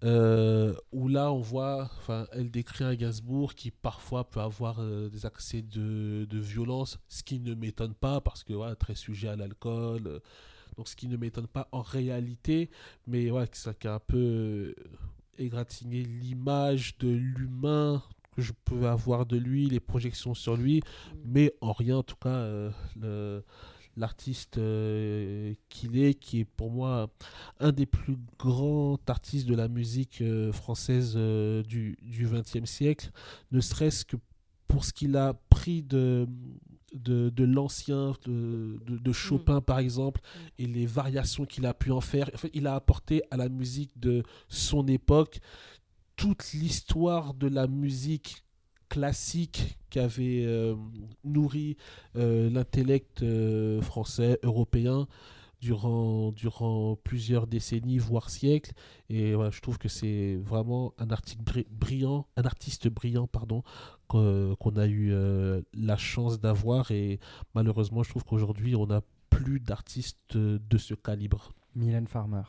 euh, où là on voit, enfin, elle décrit un Gainsbourg qui parfois peut avoir euh, des accès de, violence, ce qui ne m'étonne pas parce que voilà, très sujet à l'alcool, donc ce qui ne m'étonne pas en réalité, mais ouais, ça qui a un peu euh, égratigné l'image de l'humain que je pouvais avoir de lui, les projections sur lui, mais en rien en tout cas euh, le- l'artiste euh, qu'il est, qui est pour moi un des plus grands artistes de la musique euh, française euh, du XXe siècle, ne serait-ce que pour ce qu'il a pris de, de, de l'ancien, de, de- de Chopin par exemple, et les variations qu'il a pu en faire. En fait, il a apporté à la musique de son époque toute l'histoire de la musique classique qui avait euh, nourri euh, l'intellect euh, français, européen durant, durant plusieurs décennies, voire siècles. Et voilà, je trouve que c'est vraiment un article bri- brillant, un artiste brillant, pardon, qu'on a eu euh, la chance d'avoir. Et malheureusement, je trouve qu'aujourd'hui, on n'a plus d'artistes de ce calibre. Mylène Farmer.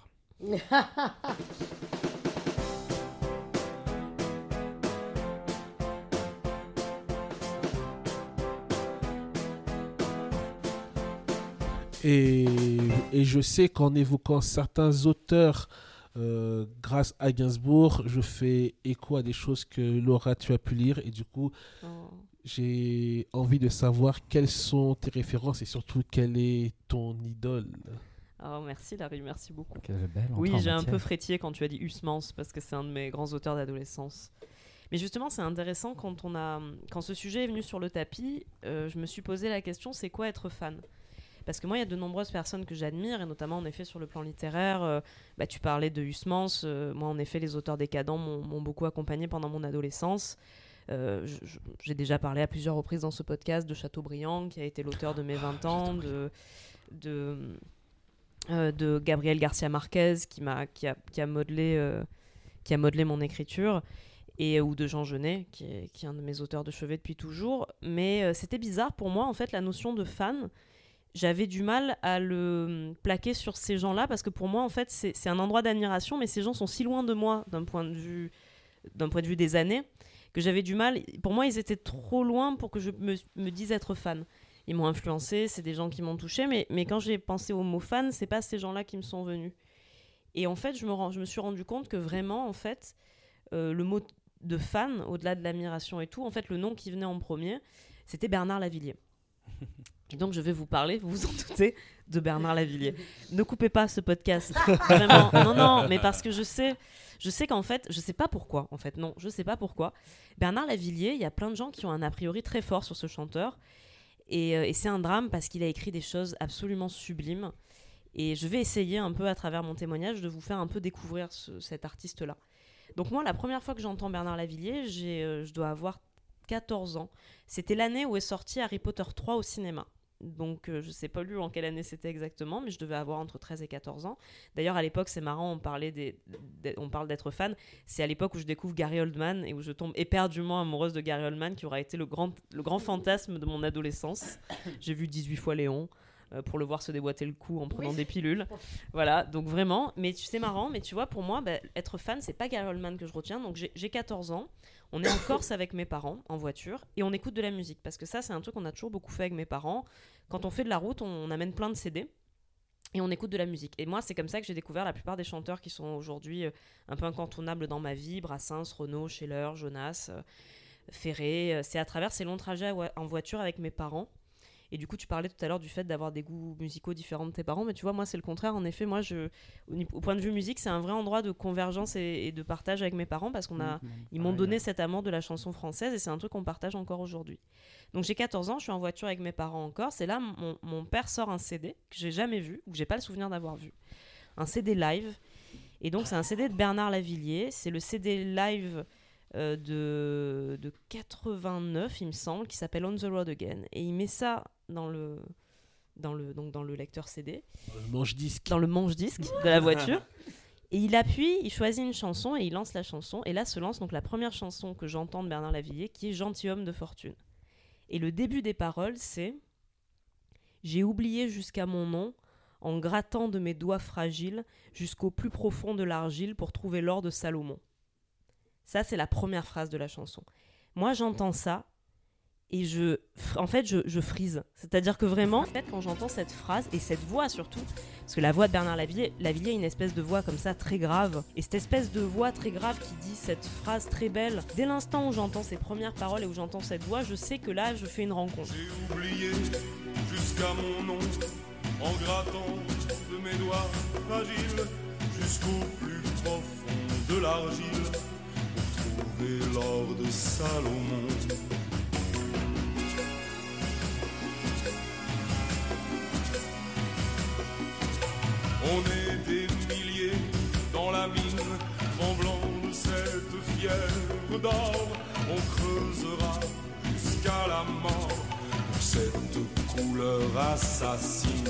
Et, et je sais qu'en évoquant certains auteurs, euh, grâce à Gainsbourg, je fais écho à des choses que Laura, tu as pu lire. Et du coup, Oh. j'ai envie de savoir quelles sont tes références et surtout quelle est ton idole. Oh, merci Larry, merci beaucoup. Quelle belle Oui, j'ai un peu frétillé quand tu as dit Usmans parce que c'est un de mes grands auteurs d'adolescence. Mais justement, c'est intéressant quand on a, quand ce sujet est venu sur le tapis, euh, je me suis posé la question c'est quoi être fan? Parce que moi, il y a de nombreuses personnes que j'admire, et notamment en effet sur le plan littéraire. euh, bah, tu parlais de Huysmans. euh, moi, en effet, les auteurs décadents m'ont beaucoup accompagné pendant mon adolescence. Euh, J'ai déjà parlé à plusieurs reprises dans ce podcast de Chateaubriand, qui a été l'auteur de mes 20 ans, de, de, de Gabriel Garcia Marquez, qui, m'a, qui, a, qui, a modelé, qui a modelé mon écriture, et, ou de Jean Genet, qui est, qui est un de mes auteurs de chevet depuis toujours. Mais euh, c'était bizarre pour moi, en fait, la notion de fan. J'avais du mal à le plaquer sur ces gens-là, parce que pour moi, en fait, c'est, un endroit d'admiration, mais ces gens sont si loin de moi d'un point de vue, d'un point de vue des années, que j'avais du mal. Pour moi, ils étaient trop loin pour que je me, dise être fan ils m'ont influencé, c'est des gens qui m'ont touché, mais, mais quand j'ai pensé au mot fan, c'est pas ces gens-là qui me sont venus. Et en fait, je me, rends- je me suis rendu compte que vraiment, en fait, euh, le mot de fan, au-delà de l'admiration et tout, en fait, le nom qui venait en premier, c'était Bernard Lavillier. [laughs] Et donc, je vais vous parler, vous vous en [laughs] doutez, de Bernard Lavillier. Ne coupez pas ce podcast. [laughs] Vraiment. Non, non, mais parce que je sais, je sais qu'en fait, je sais pas pourquoi, en fait, non, je sais pas pourquoi. Bernard Lavillier, il y a plein de gens qui ont un a priori très fort sur ce chanteur. Et, euh, et c'est un drame parce qu'il a écrit des choses absolument sublimes. Et je vais essayer un peu à travers mon témoignage de vous faire un peu découvrir ce- cet artiste-là. Donc moi, la première fois que j'entends Bernard Lavillier, j'ai, euh, je dois avoir 14 ans. C'était l'année où est sorti Harry Potter 3 au cinéma. Donc euh, je sais pas lu en quelle année c'était exactement, mais je devais avoir entre 13 et 14 ans. D'ailleurs à l'époque c'est marrant, on, parlait des, on parle d'être fan. C'est à l'époque où je découvre Gary Oldman et où je tombe éperdument amoureuse de Gary Oldman qui aura été le grand, le grand fantasme de mon adolescence. J'ai vu 18 fois Léon pour le voir se déboîter le cou en prenant Oui. des pilules. Voilà, donc vraiment, mais sais marrant, mais tu vois pour moi bah, être fan c'est pas Gary Oldman que je retiens. Donc j'ai j'ai 14 ans, on est en [coughs] Corse avec mes parents en voiture et on écoute de la musique parce que ça c'est un truc qu'on a toujours beaucoup fait avec mes parents. Quand on fait de la route, on, on amène plein de CD et on écoute de la musique. Et moi, c'est comme ça que j'ai découvert la plupart des chanteurs qui sont aujourd'hui euh, un peu incontournables dans ma vie Brassens, Renaud, Scheller, Jonas, euh, Ferré. Euh, C'est à travers ces longs trajets en voiture avec mes parents. Et du coup, tu parlais tout à l'heure du fait d'avoir des goûts musicaux différents de tes parents, mais tu vois, moi, c'est le contraire. En effet, moi, je, au, point de vue musique, c'est un vrai endroit de convergence et, et de partage avec mes parents parce qu'on a, ils m'ont donné cet amour de la chanson française et c'est un truc qu'on partage encore aujourd'hui. Donc j'ai 14 ans, je suis en voiture avec mes parents encore. C'est là mon, mon père sort un CD que j'ai jamais vu ou que j'ai pas le souvenir d'avoir vu. Un CD live. Et donc c'est un CD de Bernard Lavillier. C'est le CD live euh, de, de 89, il me semble, qui s'appelle On the Road Again. Et il met ça dans le, dans le, donc dans le lecteur CD Le manche-disque. dans le manche-disque de la voiture. [laughs] Et il appuie, il choisit une chanson et il lance la chanson. Et là se lance donc la première chanson que j'entends de Bernard Lavillier, qui est Gentilhomme de fortune. Et le début des paroles, c'est J'ai oublié jusqu'à mon nom, en grattant de mes doigts fragiles jusqu'au plus profond de l'argile pour trouver l'or de Salomon. Ça, c'est la première phrase de la chanson. Moi, j'entends ça et je, en fait, je, frise. C'est-à-dire que vraiment, en fait, quand j'entends cette phrase et cette voix surtout, parce que la voix de Bernard Lavillier, Lavillier a une espèce de voix comme ça très grave. Et cette espèce de voix très grave qui dit cette phrase très belle, dès l'instant où j'entends ces premières paroles et où j'entends cette voix, je sais que là, je fais une rencontre. J'ai oublié jusqu'à mon nom en grattant de mes doigts fragiles jusqu'au plus profond de l'argile pour trouver l'or de Salomon. On est des milliers dans la mine, tremblant de cette fièvre d'or. On creusera jusqu'à la mort pour cette couleur assassine.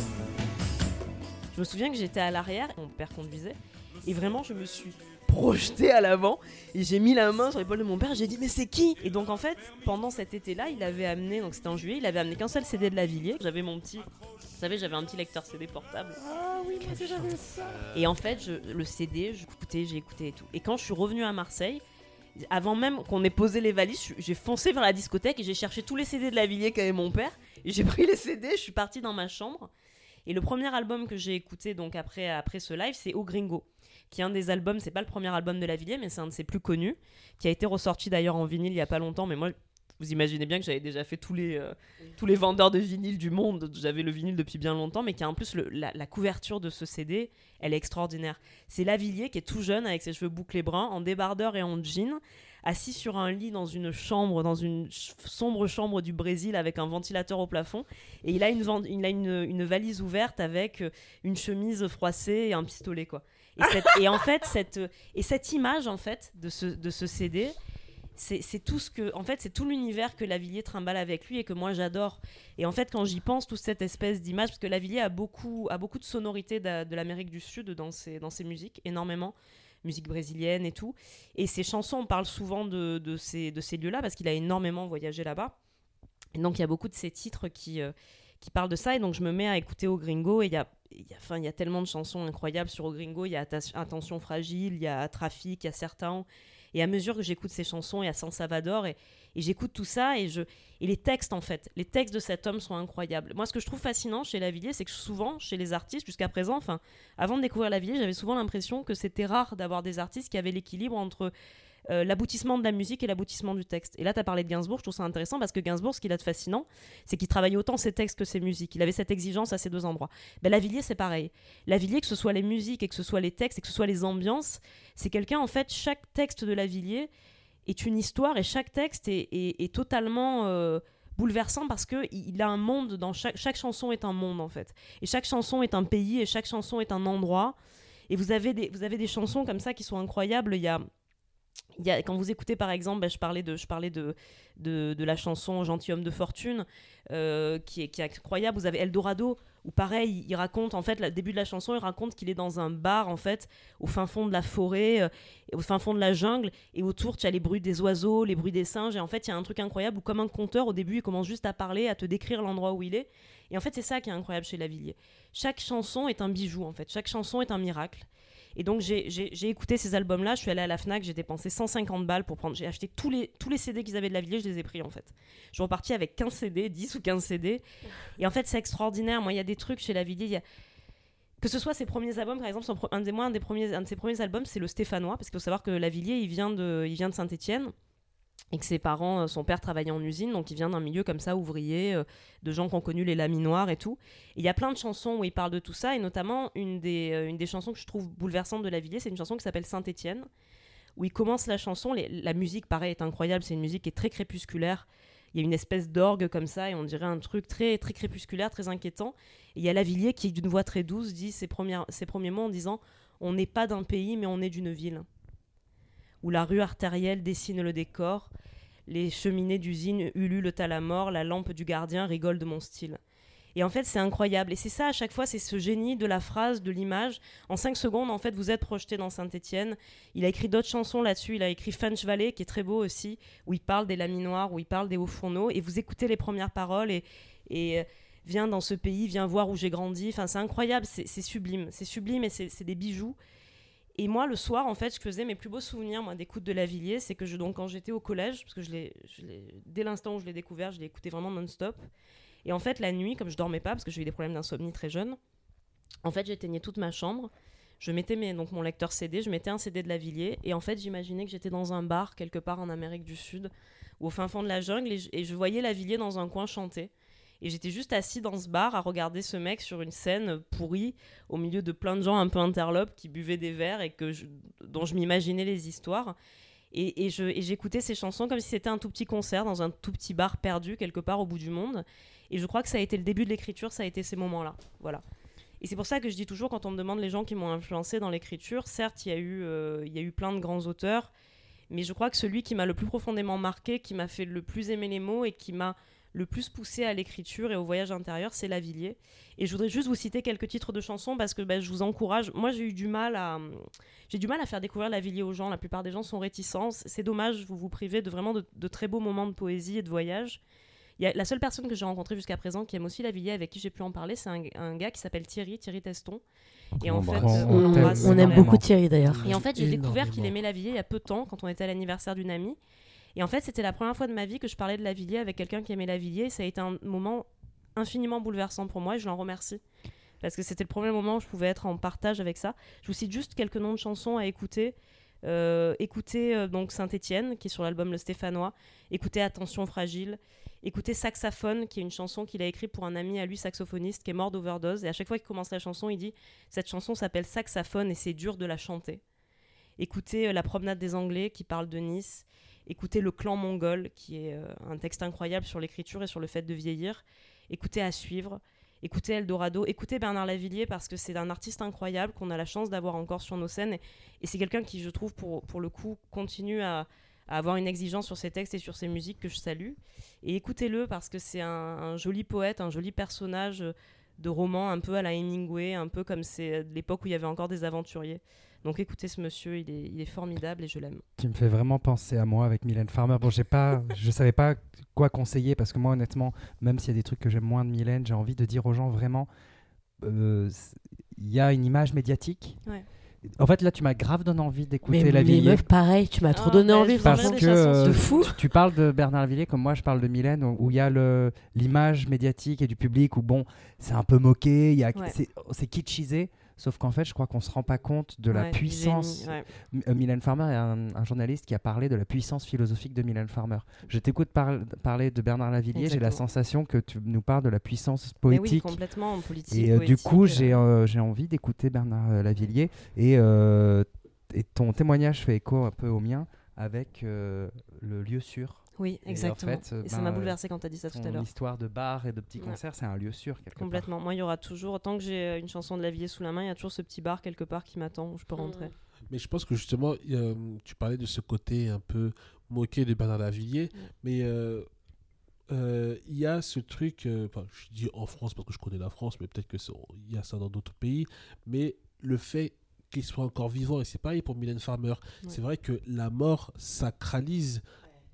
Je me souviens que j'étais à l'arrière, mon père conduisait, et vraiment je me suis projetée à l'avant, et j'ai mis la main sur l'épaule de mon père, j'ai dit mais c'est qui? Et donc en fait, pendant cet été-là, il avait amené, donc c'était en juillet, il avait amené qu'un seul CD de Lavillier, j'avais mon petit, vous savez, j'avais un petit lecteur CD portable. Et en fait, je- le CD, j'écoutais, j'ai écouté et tout. Et quand je suis revenue à Marseille, avant même qu'on ait posé les valises, j'ai foncé vers la discothèque et j'ai cherché tous les CD de Lavillier qu'avait mon père, j'ai pris les CD, je suis partie dans ma chambre, et le premier album que j'ai écouté donc après, après ce live, c'est Au Gringo, qui est un des albums, c'est pas le premier album de Lavillier, mais c'est un de ses plus connus, qui a été ressorti d'ailleurs en vinyle il y a pas longtemps, mais moi, vous imaginez bien que j'avais déjà fait tous les, euh, tous les vendeurs de vinyle du monde, j'avais le vinyle depuis bien longtemps, mais qui a en plus le- la, la couverture de ce CD, elle est extraordinaire. C'est Lavillier qui est tout jeune avec ses cheveux bouclés bruns, en débardeur et en jean, assis sur un lit dans une chambre, dans une ch- sombre chambre du Brésil avec un ventilateur au plafond. Et il a une, van- il a une, une valise ouverte avec euh, une chemise froissée et un pistolet, quoi. Et, cette- et en fait, cette, et cette image, en fait, de ce, de ce CD, c'est tout ce que, en fait, c'est tout l'univers que Lavillier trimballe avec lui et que moi j'adore. Et en fait, quand j'y pense, toute cette espèce d'image, parce que Lavillier a beaucoup, a beaucoup de sonorités de, l'Amérique du Sud dans ses, dans ses musiques, énormément, musique brésilienne et tout. Et ses chansons, on parle souvent de, de ces, de ces lieux-là parce qu'il a énormément voyagé là-bas. Et donc, il y a beaucoup de ces titres qui, euh, qui parlent de ça. Et donc, je me mets à écouter au gringo. Et il y a, enfin, il y a tellement de chansons incroyables sur au gringo. Il y a Attention Fragile, il y a Trafic, il y a Certains. Et à mesure que j'écoute ces chansons, y a San Salvador. Et, et j'écoute tout ça. Et, je, et les textes, en fait, les textes de cet homme sont incroyables. Moi, ce que je trouve fascinant chez Lavillier, c'est que souvent, chez les artistes, jusqu'à présent, enfin, avant de découvrir Lavillier, j'avais souvent l'impression que c'était rare d'avoir des artistes qui avaient l'équilibre entre euh, l'aboutissement de la musique et l'aboutissement du texte. Et là, tu as parlé de Gainsbourg, je trouve ça intéressant parce que Gainsbourg, ce qu'il a de fascinant, c'est qu'il travaillait autant ses textes que ses musiques. Il avait cette exigence à ces deux endroits. Ben, Lavillier, c'est pareil. Lavillier, que ce soit les musiques et que ce soit les textes et que ce soit les ambiances, c'est quelqu'un, en fait, chaque texte de Lavillier est une histoire et chaque texte est, est- totalement. euh, bouleversant parce que il a un monde dans chaque chaque chanson est un monde en fait et chaque chanson est un pays et chaque chanson est un endroit et vous avez des vous avez des chansons comme ça qui sont incroyables il y a quand vous écoutez par exemple, bah, je parlais de, la chanson Gentilhomme de fortune, euh, qui, est, incroyable. Vous avez Eldorado, où pareil, il raconte, en fait, le début de la chanson, il raconte qu'il est dans un bar, en fait, au fin fond de la forêt, euh, au fin fond de la jungle, et autour, tu as les bruits des oiseaux, les bruits des singes, et en fait, il y a un truc incroyable où, comme un conteur, au début, il commence juste à parler, à te décrire l'endroit où il est. Et en fait, c'est ça qui est incroyable chez Lavillier. Chaque chanson est un bijou, en fait. Chaque chanson est un miracle. Et donc j'ai écouté ces albums-là, je suis allée à la FNAC, j'ai dépensé 150 balles pour prendre... J'ai acheté tous les, tous les CD qu'ils avaient de Lavillier, je les ai pris en fait. Je suis repartie avec 15 CD, 10 ou 15 CD. Et en fait c'est extraordinaire, moi il y a des trucs chez Lavillier, il y a... Que ce soit ses premiers albums, par exemple, son un, des, moi, un, des premiers, de ses premiers albums, c'est le Stéphanois, parce qu'il faut savoir que Lavillier, il vient de, il vient de Saint-Étienne. Et que ses parents, euh, son père travaillait en usine, donc il vient d'un milieu comme ça, ouvrier, euh, de gens qui ont connu les laminoirs et tout. Il y a plein de chansons où il parle de tout ça, et notamment une des, euh, une des chansons que je trouve bouleversante de Lavillier, c'est une chanson qui s'appelle Saint-Étienne, où il commence la chanson, la musique, pareil, est incroyable, c'est une musique qui est très crépusculaire, il y a une espèce d'orgue comme ça, et on dirait un truc très, très crépusculaire, très inquiétant. Et il y a Lavillier qui, d'une voix très douce, dit ses premiers mots en disant « On n'est pas d'un pays, mais on est d'une ville » où la rue artérielle dessine le décor, les cheminées d'usine ululent à la mort, la lampe du gardien rigole de mon style. Et en fait, c'est incroyable. Et c'est ça, à chaque fois, c'est ce génie de la phrase, de l'image. En cinq secondes, en fait, vous êtes projeté dans Saint-Étienne. Il a écrit d'autres chansons là-dessus. Il a écrit French Valley, qui est très beau aussi, où il parle des laminoirs, où il parle des hauts fourneaux. Et vous écoutez les premières paroles et, et euh, viens dans ce pays, viens voir où j'ai grandi. Enfin, c'est incroyable, c'est sublime. C'est sublime et c'est des bijoux. Et moi, le soir, en fait, je faisais mes plus beaux souvenirs, moi, d'écoute de Lavillier. C'est que je, donc, quand j'étais au collège, parce que je dès l'instant où je l'ai découvert, je l'ai écouté vraiment non-stop. Et en fait, la nuit, comme je dormais pas, parce que j'ai eu des problèmes d'insomnie très jeune, en fait, j'éteignais toute ma chambre. Je mettais donc mon lecteur CD, je mettais un CD de Lavillier, et en fait, j'imaginais que j'étais dans un bar quelque part en Amérique du Sud, ou au fin fond de la jungle, et je, et je voyais dans un coin chanter. Et j'étais juste assis dans ce bar à regarder ce mec sur une scène pourrie, au milieu de plein de gens un peu interlopes qui buvaient des verres et que je- dont je m'imaginais les histoires. Et, et j'écoutais ces chansons comme si c'était un tout petit concert dans un tout petit bar perdu quelque part au bout du monde. Et je crois que ça a été le début de l'écriture, ça a été ces moments-là. Voilà. Et c'est pour ça que je dis toujours, quand on me demande les gens qui m'ont influencé dans l'écriture, certes, il y, a eu, euh, il y a eu plein de grands auteurs, mais je crois que celui qui m'a le plus profondément marqué, qui m'a fait le plus aimer les mots et qui m'a le plus poussé à l'écriture et au voyage intérieur, c'est Lavillier. Et je voudrais juste vous citer quelques titres de chansons parce que ben, je vous encourage. Moi, j'ai eu du mal à, j'ai du mal à faire découvrir Lavillier aux gens. La plupart des gens sont réticents. C'est dommage, vous vous privez de vraiment de, de très beaux moments de poésie et de voyage. Il y a, la seule personne que j'ai rencontrée jusqu'à présent qui aime aussi Lavillier, avec qui j'ai pu en parler, c'est un, un gars qui s'appelle Thierry, Thierry Teston. Et en fait, l'embrasse. euh, On, on aime beaucoup Thierry d'ailleurs. Et en fait, j'ai découvert qu'il aimait Lavillier il y a peu de temps, quand on était à l'anniversaire d'une amie. Et en fait, c'était la première fois de ma vie que je parlais de Lavillier avec quelqu'un qui aimait Lavillier. Et ça a été un moment infiniment bouleversant pour moi et je l'en remercie. Parce que c'était le premier moment où je pouvais être en partage avec ça. Je vous cite juste quelques noms de chansons à écouter. Euh, écoutez euh, donc Saint-Étienne, qui est sur l'album Le Stéphanois. Écoutez Attention Fragile. Écoutez Saxaphone, qui est une chanson qu'il a écrite pour un ami à lui, saxophoniste, qui est mort d'overdose. Et à chaque fois qu'il commence la chanson, il dit Cette chanson s'appelle Saxaphone et c'est dur de la chanter. Écoutez euh, La promenade des Anglais, qui parle de Nice. Écoutez Le clan mongol, qui est euh, un texte incroyable sur l'écriture et sur le fait de vieillir. Écoutez À suivre. Écoutez Eldorado. Écoutez Bernard Lavillier, parce que c'est un artiste incroyable qu'on a la chance d'avoir encore sur nos scènes. Et, c'est quelqu'un qui, je trouve, pour, pour le coup, continue à, avoir une exigence sur ses textes et sur ses musiques que je salue. Et écoutez-le parce que c'est un, joli poète, un joli personnage de roman, un peu à la Hemingway, un peu comme c'est de l'époque où il y avait encore des aventuriers. Donc écoutez ce monsieur, il est, il est formidable et je l'aime. qui me fait vraiment penser à moi avec Mylène Farmer. Bon, j'ai pas, [laughs] je savais pas quoi conseiller parce que moi, honnêtement, même s'il y a des trucs que j'aime moins de Mylène, j'ai envie de dire aux gens vraiment, euh, il y a une image médiatique. Ouais. En fait, là, tu m'as grave donné envie Mais d'écouter les Lavillier. meufs, pareil, tu m'as trop Ah, donné bah, envie, Parce que euh, de fou. tu- [laughs] tu parles de Bernard Lavillier comme moi je parle de Mylène, où il y a le- l'image médiatique et du public où bon, c'est un peu moqué, il y a Ouais. c'est c'est kitschisé, sauf qu'en fait, je crois qu'on se rend pas compte de la Ouais, puissance. génie, ouais. M- euh, Mylène Farmer est un, un journaliste qui a parlé de la puissance philosophique de Mylène Farmer. Je t'écoute par- parler de Bernard Lavillier, j'ai la sensation que tu nous parles de la puissance Mais oui, poétique. complètement en politique. et euh, du poétique, coup, euh, j'ai envie d'écouter Bernard Lavillier et, et ton témoignage fait écho un peu au mien avec euh, le lieu sûr. Oui, Et en exactement. fait, et ça ben, m'a euh, bouleversé quand tu as dit ça tout à l'heure. histoire de bar et de petits Ouais. concerts, c'est un lieu sûr quelque part. Complètement. Moi, il y aura toujours, tant que j'ai euh, une chanson de Lavillier sous la main, il y a toujours ce petit bar quelque part qui m'attend où je peux rentrer. Mais je pense que justement, euh, tu parlais de ce côté un peu moqué de Bernard Lavillier, mais euh, euh, il y a ce truc, euh, enfin, je dis en France parce que je connais la France, mais peut-être qu'il y a ça dans d'autres pays, mais le fait qu'il soit encore vivant, et c'est pareil pour Mylène Farmer, c'est vrai que la mort sacralise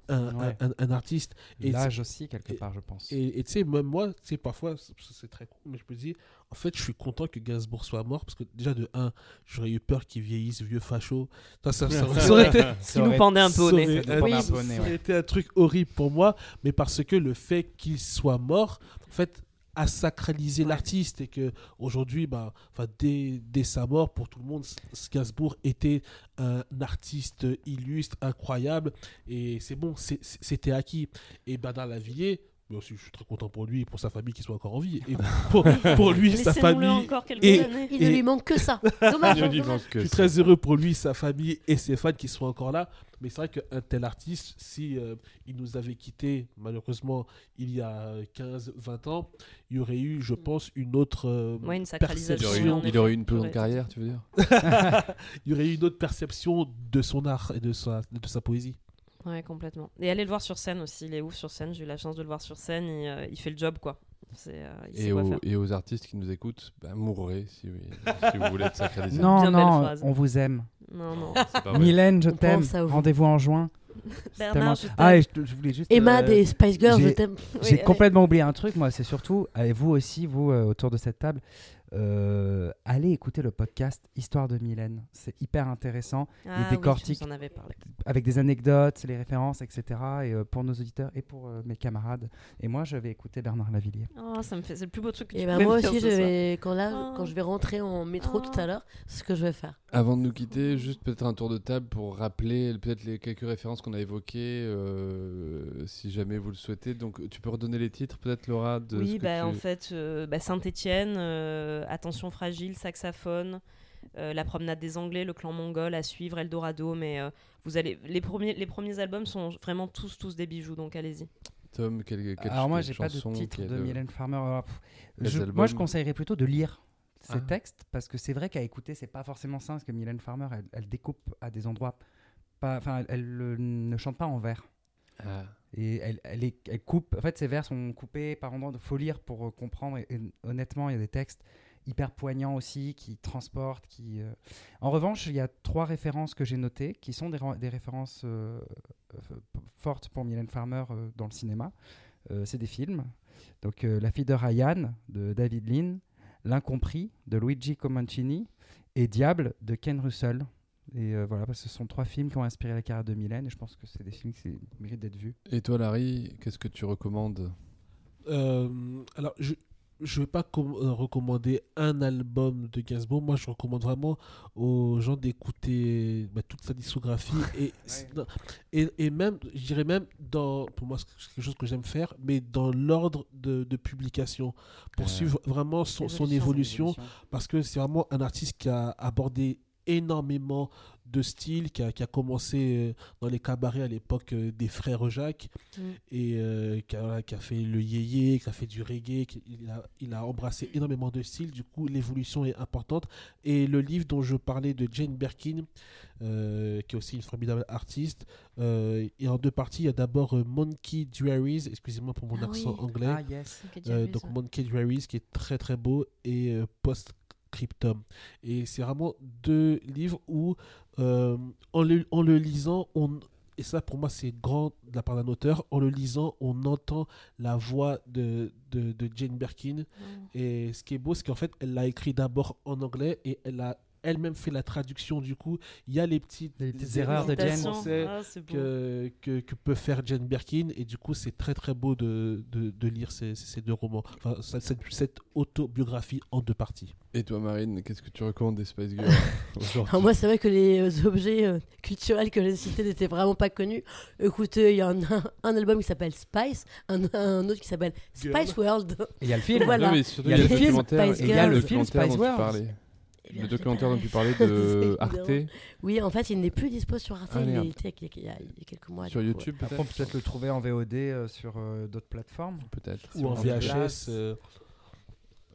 un, Ouais. un- un- artiste. Et L'âge aussi quelque et- part, je pense. Et tu sais, même moi, tu sais, parfois, c'est- très cool, mais je me dis, en fait, je suis content que Gainsbourg soit mort, parce que déjà, de un, j'aurais eu peur qu'il vieillisse, vieux facho. Ça, ça, ça, [laughs] ça aurait été, Ce qui nous pendait un peu au ça nez. Ça nous pendait oui, un peu au nez, ça ouais. aurait été un truc horrible pour moi, mais parce que le fait qu'il soit mort, en fait, à sacraliser l'artiste et que aujourd'hui, bah, enfin, dès, dès sa mort, pour tout le monde, Gainsbourg était un artiste illustre, incroyable, et c'est bon, c'était acquis. Et Bernard Lavillier, moi aussi, je suis très content pour lui et pour sa famille qui soit encore en vie. Et pour, pour lui, sa famille. encore quelques et- années. Il ne lui manque que ça. Dommage. [laughs] Lui dommage. Je suis ça. très heureux pour lui, sa famille et ses fans qui sont encore là. Mais c'est vrai qu'un tel artiste, si euh, il nous avait quittés, malheureusement, il y a 15-20 ans, il y aurait eu, je pense, une autre euh, Ouais, une Il sacralisation. aurait, en eu, effet. il aurait eu une plus longue carrière, tu veux dire [laughs] il y aurait eu une autre perception de son art et de sa, de sa poésie. Ouais, complètement. Et allez le voir sur scène aussi. Il est ouf sur scène. J'ai eu la chance de le voir sur scène. Il, euh, il fait le job, quoi. Euh, et aux, faire. et aux artistes qui nous écoutent, bah, mourrez si, si vous voulez être sacralisé. Non, non, on vous aime. Non. Mylène, je t'aime. Rendez-vous en juin. [laughs] Tellement-. Ah, et je, je voulais juste. Emma euh, des Spice Girls, je t'aime. J'ai Oui, complètement oublié un truc, moi, c'est surtout, et vous aussi, vous, euh, autour de cette table, euh, allez écouter le podcast Histoire de Mylène. C'est hyper intéressant, Ah, oui, décortique. parlé. avec des anecdotes, les références, etc. Et euh, pour nos auditeurs et pour euh, mes camarades. Et moi, je vais écouter Bernard Lavillier. Oh, ça me fait... C'est le plus beau truc que Et tu pouvais moi aussi, je vais, quand, là, Oh. quand je vais rentrer en métro Oh. tout à l'heure, c'est ce que je vais faire. Avant de nous quitter, juste peut-être un tour de table pour rappeler peut-être les quelques références qu'on a évoquées, euh, si jamais vous le souhaitez. Donc, tu peux redonner les titres, peut-être, Laura de ce Oui, que bah, tu- en fait, euh, bah, Saint-Étienne, euh, Attention fragile, saxophone, euh, La promenade des Anglais, Le clan mongol, à suivre, Eldorado. Mais euh, vous allez, les premiers, les premiers albums sont vraiment tous, tous des bijoux, donc allez-y. Tom, quel, quel- Alors moi, quelle j'ai pas de titre de euh, Mylène Farmer. Alors, je- moi, je conseillerais plutôt de lire ces Ah. textes parce que c'est vrai qu'à écouter, c'est pas forcément ça, parce que Mylène Farmer, elle, elle découpe à des endroits pas, enfin, elle, elle, euh, ne chante pas en vers. Ah. Et elle, elle, est- elle coupe. En fait, ces vers sont coupés par endroits. Il faut lire pour euh, comprendre. Et, et honnêtement, il y a des textes hyper poignants aussi qui transportent. Qui, euh. En revanche, il y a trois références que j'ai notées qui sont des, des références euh, euh, fortes pour Mylène Farmer euh, dans le cinéma. Euh, C'est des films. Donc, euh, La fille de Ryan de David Lean, L'incompris de Luigi Comancini et Diable de Ken Russell. Et euh, voilà, parce que ce sont trois films qui ont inspiré la carrière de Mylène et je pense que c'est des films qui méritent d'être vus. Et toi, Larry, qu'est-ce que tu recommandes? Euh, alors, je je vais pas euh, recommander un album de Gainsbourg. Moi, je recommande vraiment aux gens d'écouter bah, toute sa discographie et, et, et même, je dirais même dans, pour moi, c'est quelque chose que j'aime faire, mais dans l'ordre de, de publication. Pour Euh, suivre vraiment son, son évolution parce que c'est vraiment un artiste qui a abordé énormément de styles, qui a, qui a commencé euh, dans les cabarets à l'époque euh, des frères Jacques, Mm. et euh, qui, a, voilà, qui a fait le yéyé, qui a fait du reggae, qui- il, a, il a embrassé énormément de styles, du coup l'évolution est importante. Et le livre dont je parlais de Jane Birkin, euh, qui est aussi une formidable artiste, euh, et en deux parties, il y a d'abord Monkey Diaries, excusez-moi pour mon Ah accent oui. anglais. Ah, yes. Donc. Monkey Diaries qui est très très beau et euh, Postscriptum. Et c'est vraiment deux livres où euh, en, le, en le lisant, on, et ça pour moi c'est grand de la part d'un auteur, en le lisant on entend la voix de, de, de Jane Birkin. Et ce qui est beau c'est qu'en fait elle l'a écrit d'abord en anglais et elle a elle-même fait la traduction du coup. Il y a les petites, Les petites erreurs de français Ah, c'est beau. que, que, que peut faire Jane Birkin et du coup c'est très très beau de, de, de lire ces, ces deux romans, enfin, cette, cette autobiographie en deux parties. Et toi, Marine, qu'est-ce que tu recommandes des Spice Girls [laughs] aujourd'hui Alors moi, c'est vrai que les euh, objets euh, culturels que j'ai cités n'étaient vraiment pas connus. Écoutez, il y en a un album qui s'appelle Spice, un, un autre qui s'appelle Spice World. Et il y a le film. Voilà. Non, mais surtout, Il y a il y a le le film documentaire, Spice et il y a Girls. le film Spice World. Eh bien, Le documentaire dont tu parlais de [laughs] Arte. Oui, en fait, il n'est plus dispo sur Arte. Ah, il était il y a- il y a, il y a quelques mois. sur YouTube, Après, on peut peut-être peut-être le trouver en VOD euh, sur euh, d'autres plateformes. Peut-être. Ou en VHS.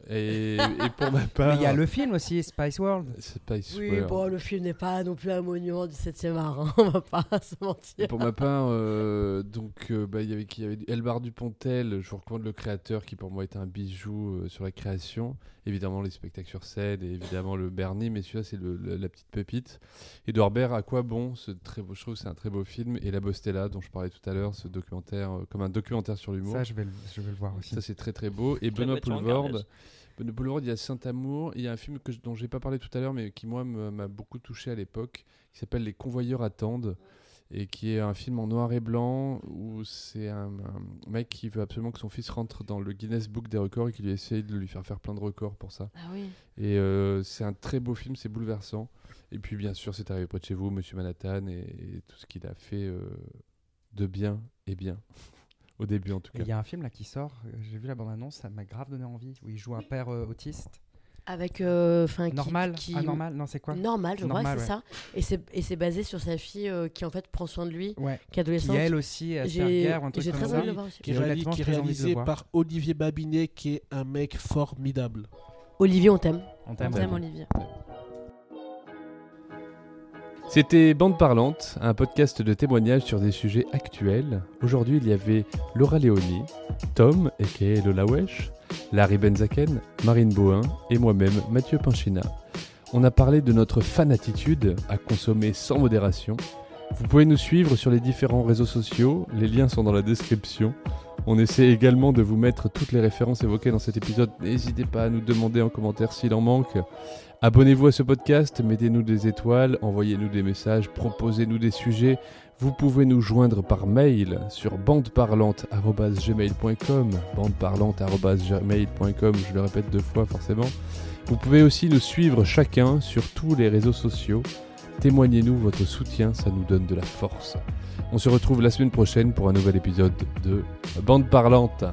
Et, et pour ma [laughs] part, Mais il y a le film aussi, Spice World. Spice Oui, World. bon, le film n'est pas non plus un monument du 7e art, hein, [laughs] on va pas se mentir. Et pour ma part, euh, donc euh, bah, il y avait qui? Il y avait Elbar Dupontel. Je vous recommande le créateur qui pour moi est un bijou euh, sur la création. Évidemment les spectacles sur scène et évidemment le Bernie, mais celui-là c'est le- le- la petite pépite. Edouard Baird, à quoi bon? Ce très beau, Je trouve que c'est un très beau film. Et La Bostella dont je parlais tout à l'heure, ce documentaire euh, comme un documentaire sur l'humour. Ça, je vais le, je vais le voir aussi. Ça, c'est très très beau. Et Benoît voiture Benoît Poulvord, il y a Saint-Amour. Il y a un film que je- dont j'ai pas parlé tout à l'heure, mais qui, moi, m'a beaucoup touché à l'époque, qui s'appelle Les Convoyeurs attendent. et qui est un film en noir et blanc où c'est un, un mec qui veut absolument que son fils rentre dans le Guinness Book des records et qui lui essaye de lui faire faire plein de records pour ça. Ah oui. Et euh, c'est un très beau film, c'est bouleversant. Et puis bien sûr, c'est arrivé près de chez vous, Monsieur Manhattan, et, et tout ce qu'il a fait euh, de bien et bien. Au début en tout cas. Il y a un film là qui sort, euh, j'ai vu la bande-annonce, ça m'a grave donné envie, où il joue un père euh, autiste. Avec. euh, qui- Normal qui- Ah, normal Non, c'est quoi Normal, je crois Normal, que c'est ouais. ça. Et c'est et c'est basé sur sa fille euh, qui en fait prend soin de lui, Ouais. qui est adolescente. Qui elle aussi, J'ai Asperger un truc j'ai comme très ça. envie de le voir aussi. qui est, réalisé par Olivier Babinet, qui est un mec formidable. Olivier, on t'aime. On t'aime, Olivier. C'était Bande Parlante, un podcast de témoignages sur des sujets actuels. Aujourd'hui, il y avait Laura Léoni, Tom, a.k.a. Lola Wesh, Larry Benzaken, Marine Bohin et moi-même, Mathieu Panchina. On a parlé de notre fan-attitude à consommer sans modération. Vous pouvez nous suivre sur les différents réseaux sociaux, les liens sont dans la description. On essaie également de vous mettre toutes les références évoquées dans cet épisode. N'hésitez pas à nous demander en commentaire s'il en manque. Abonnez-vous à ce podcast, mettez-nous des étoiles, envoyez-nous des messages, proposez-nous des sujets. Vous pouvez nous joindre par mail sur bandeparlante.gmail.com bandeparlante.gmail.com, je le répète deux fois forcément. Vous pouvez aussi nous suivre chacun sur tous les réseaux sociaux. Témoignez-nous votre soutien, ça nous donne de la force. On se retrouve la semaine prochaine pour un nouvel épisode de Bande Parlante.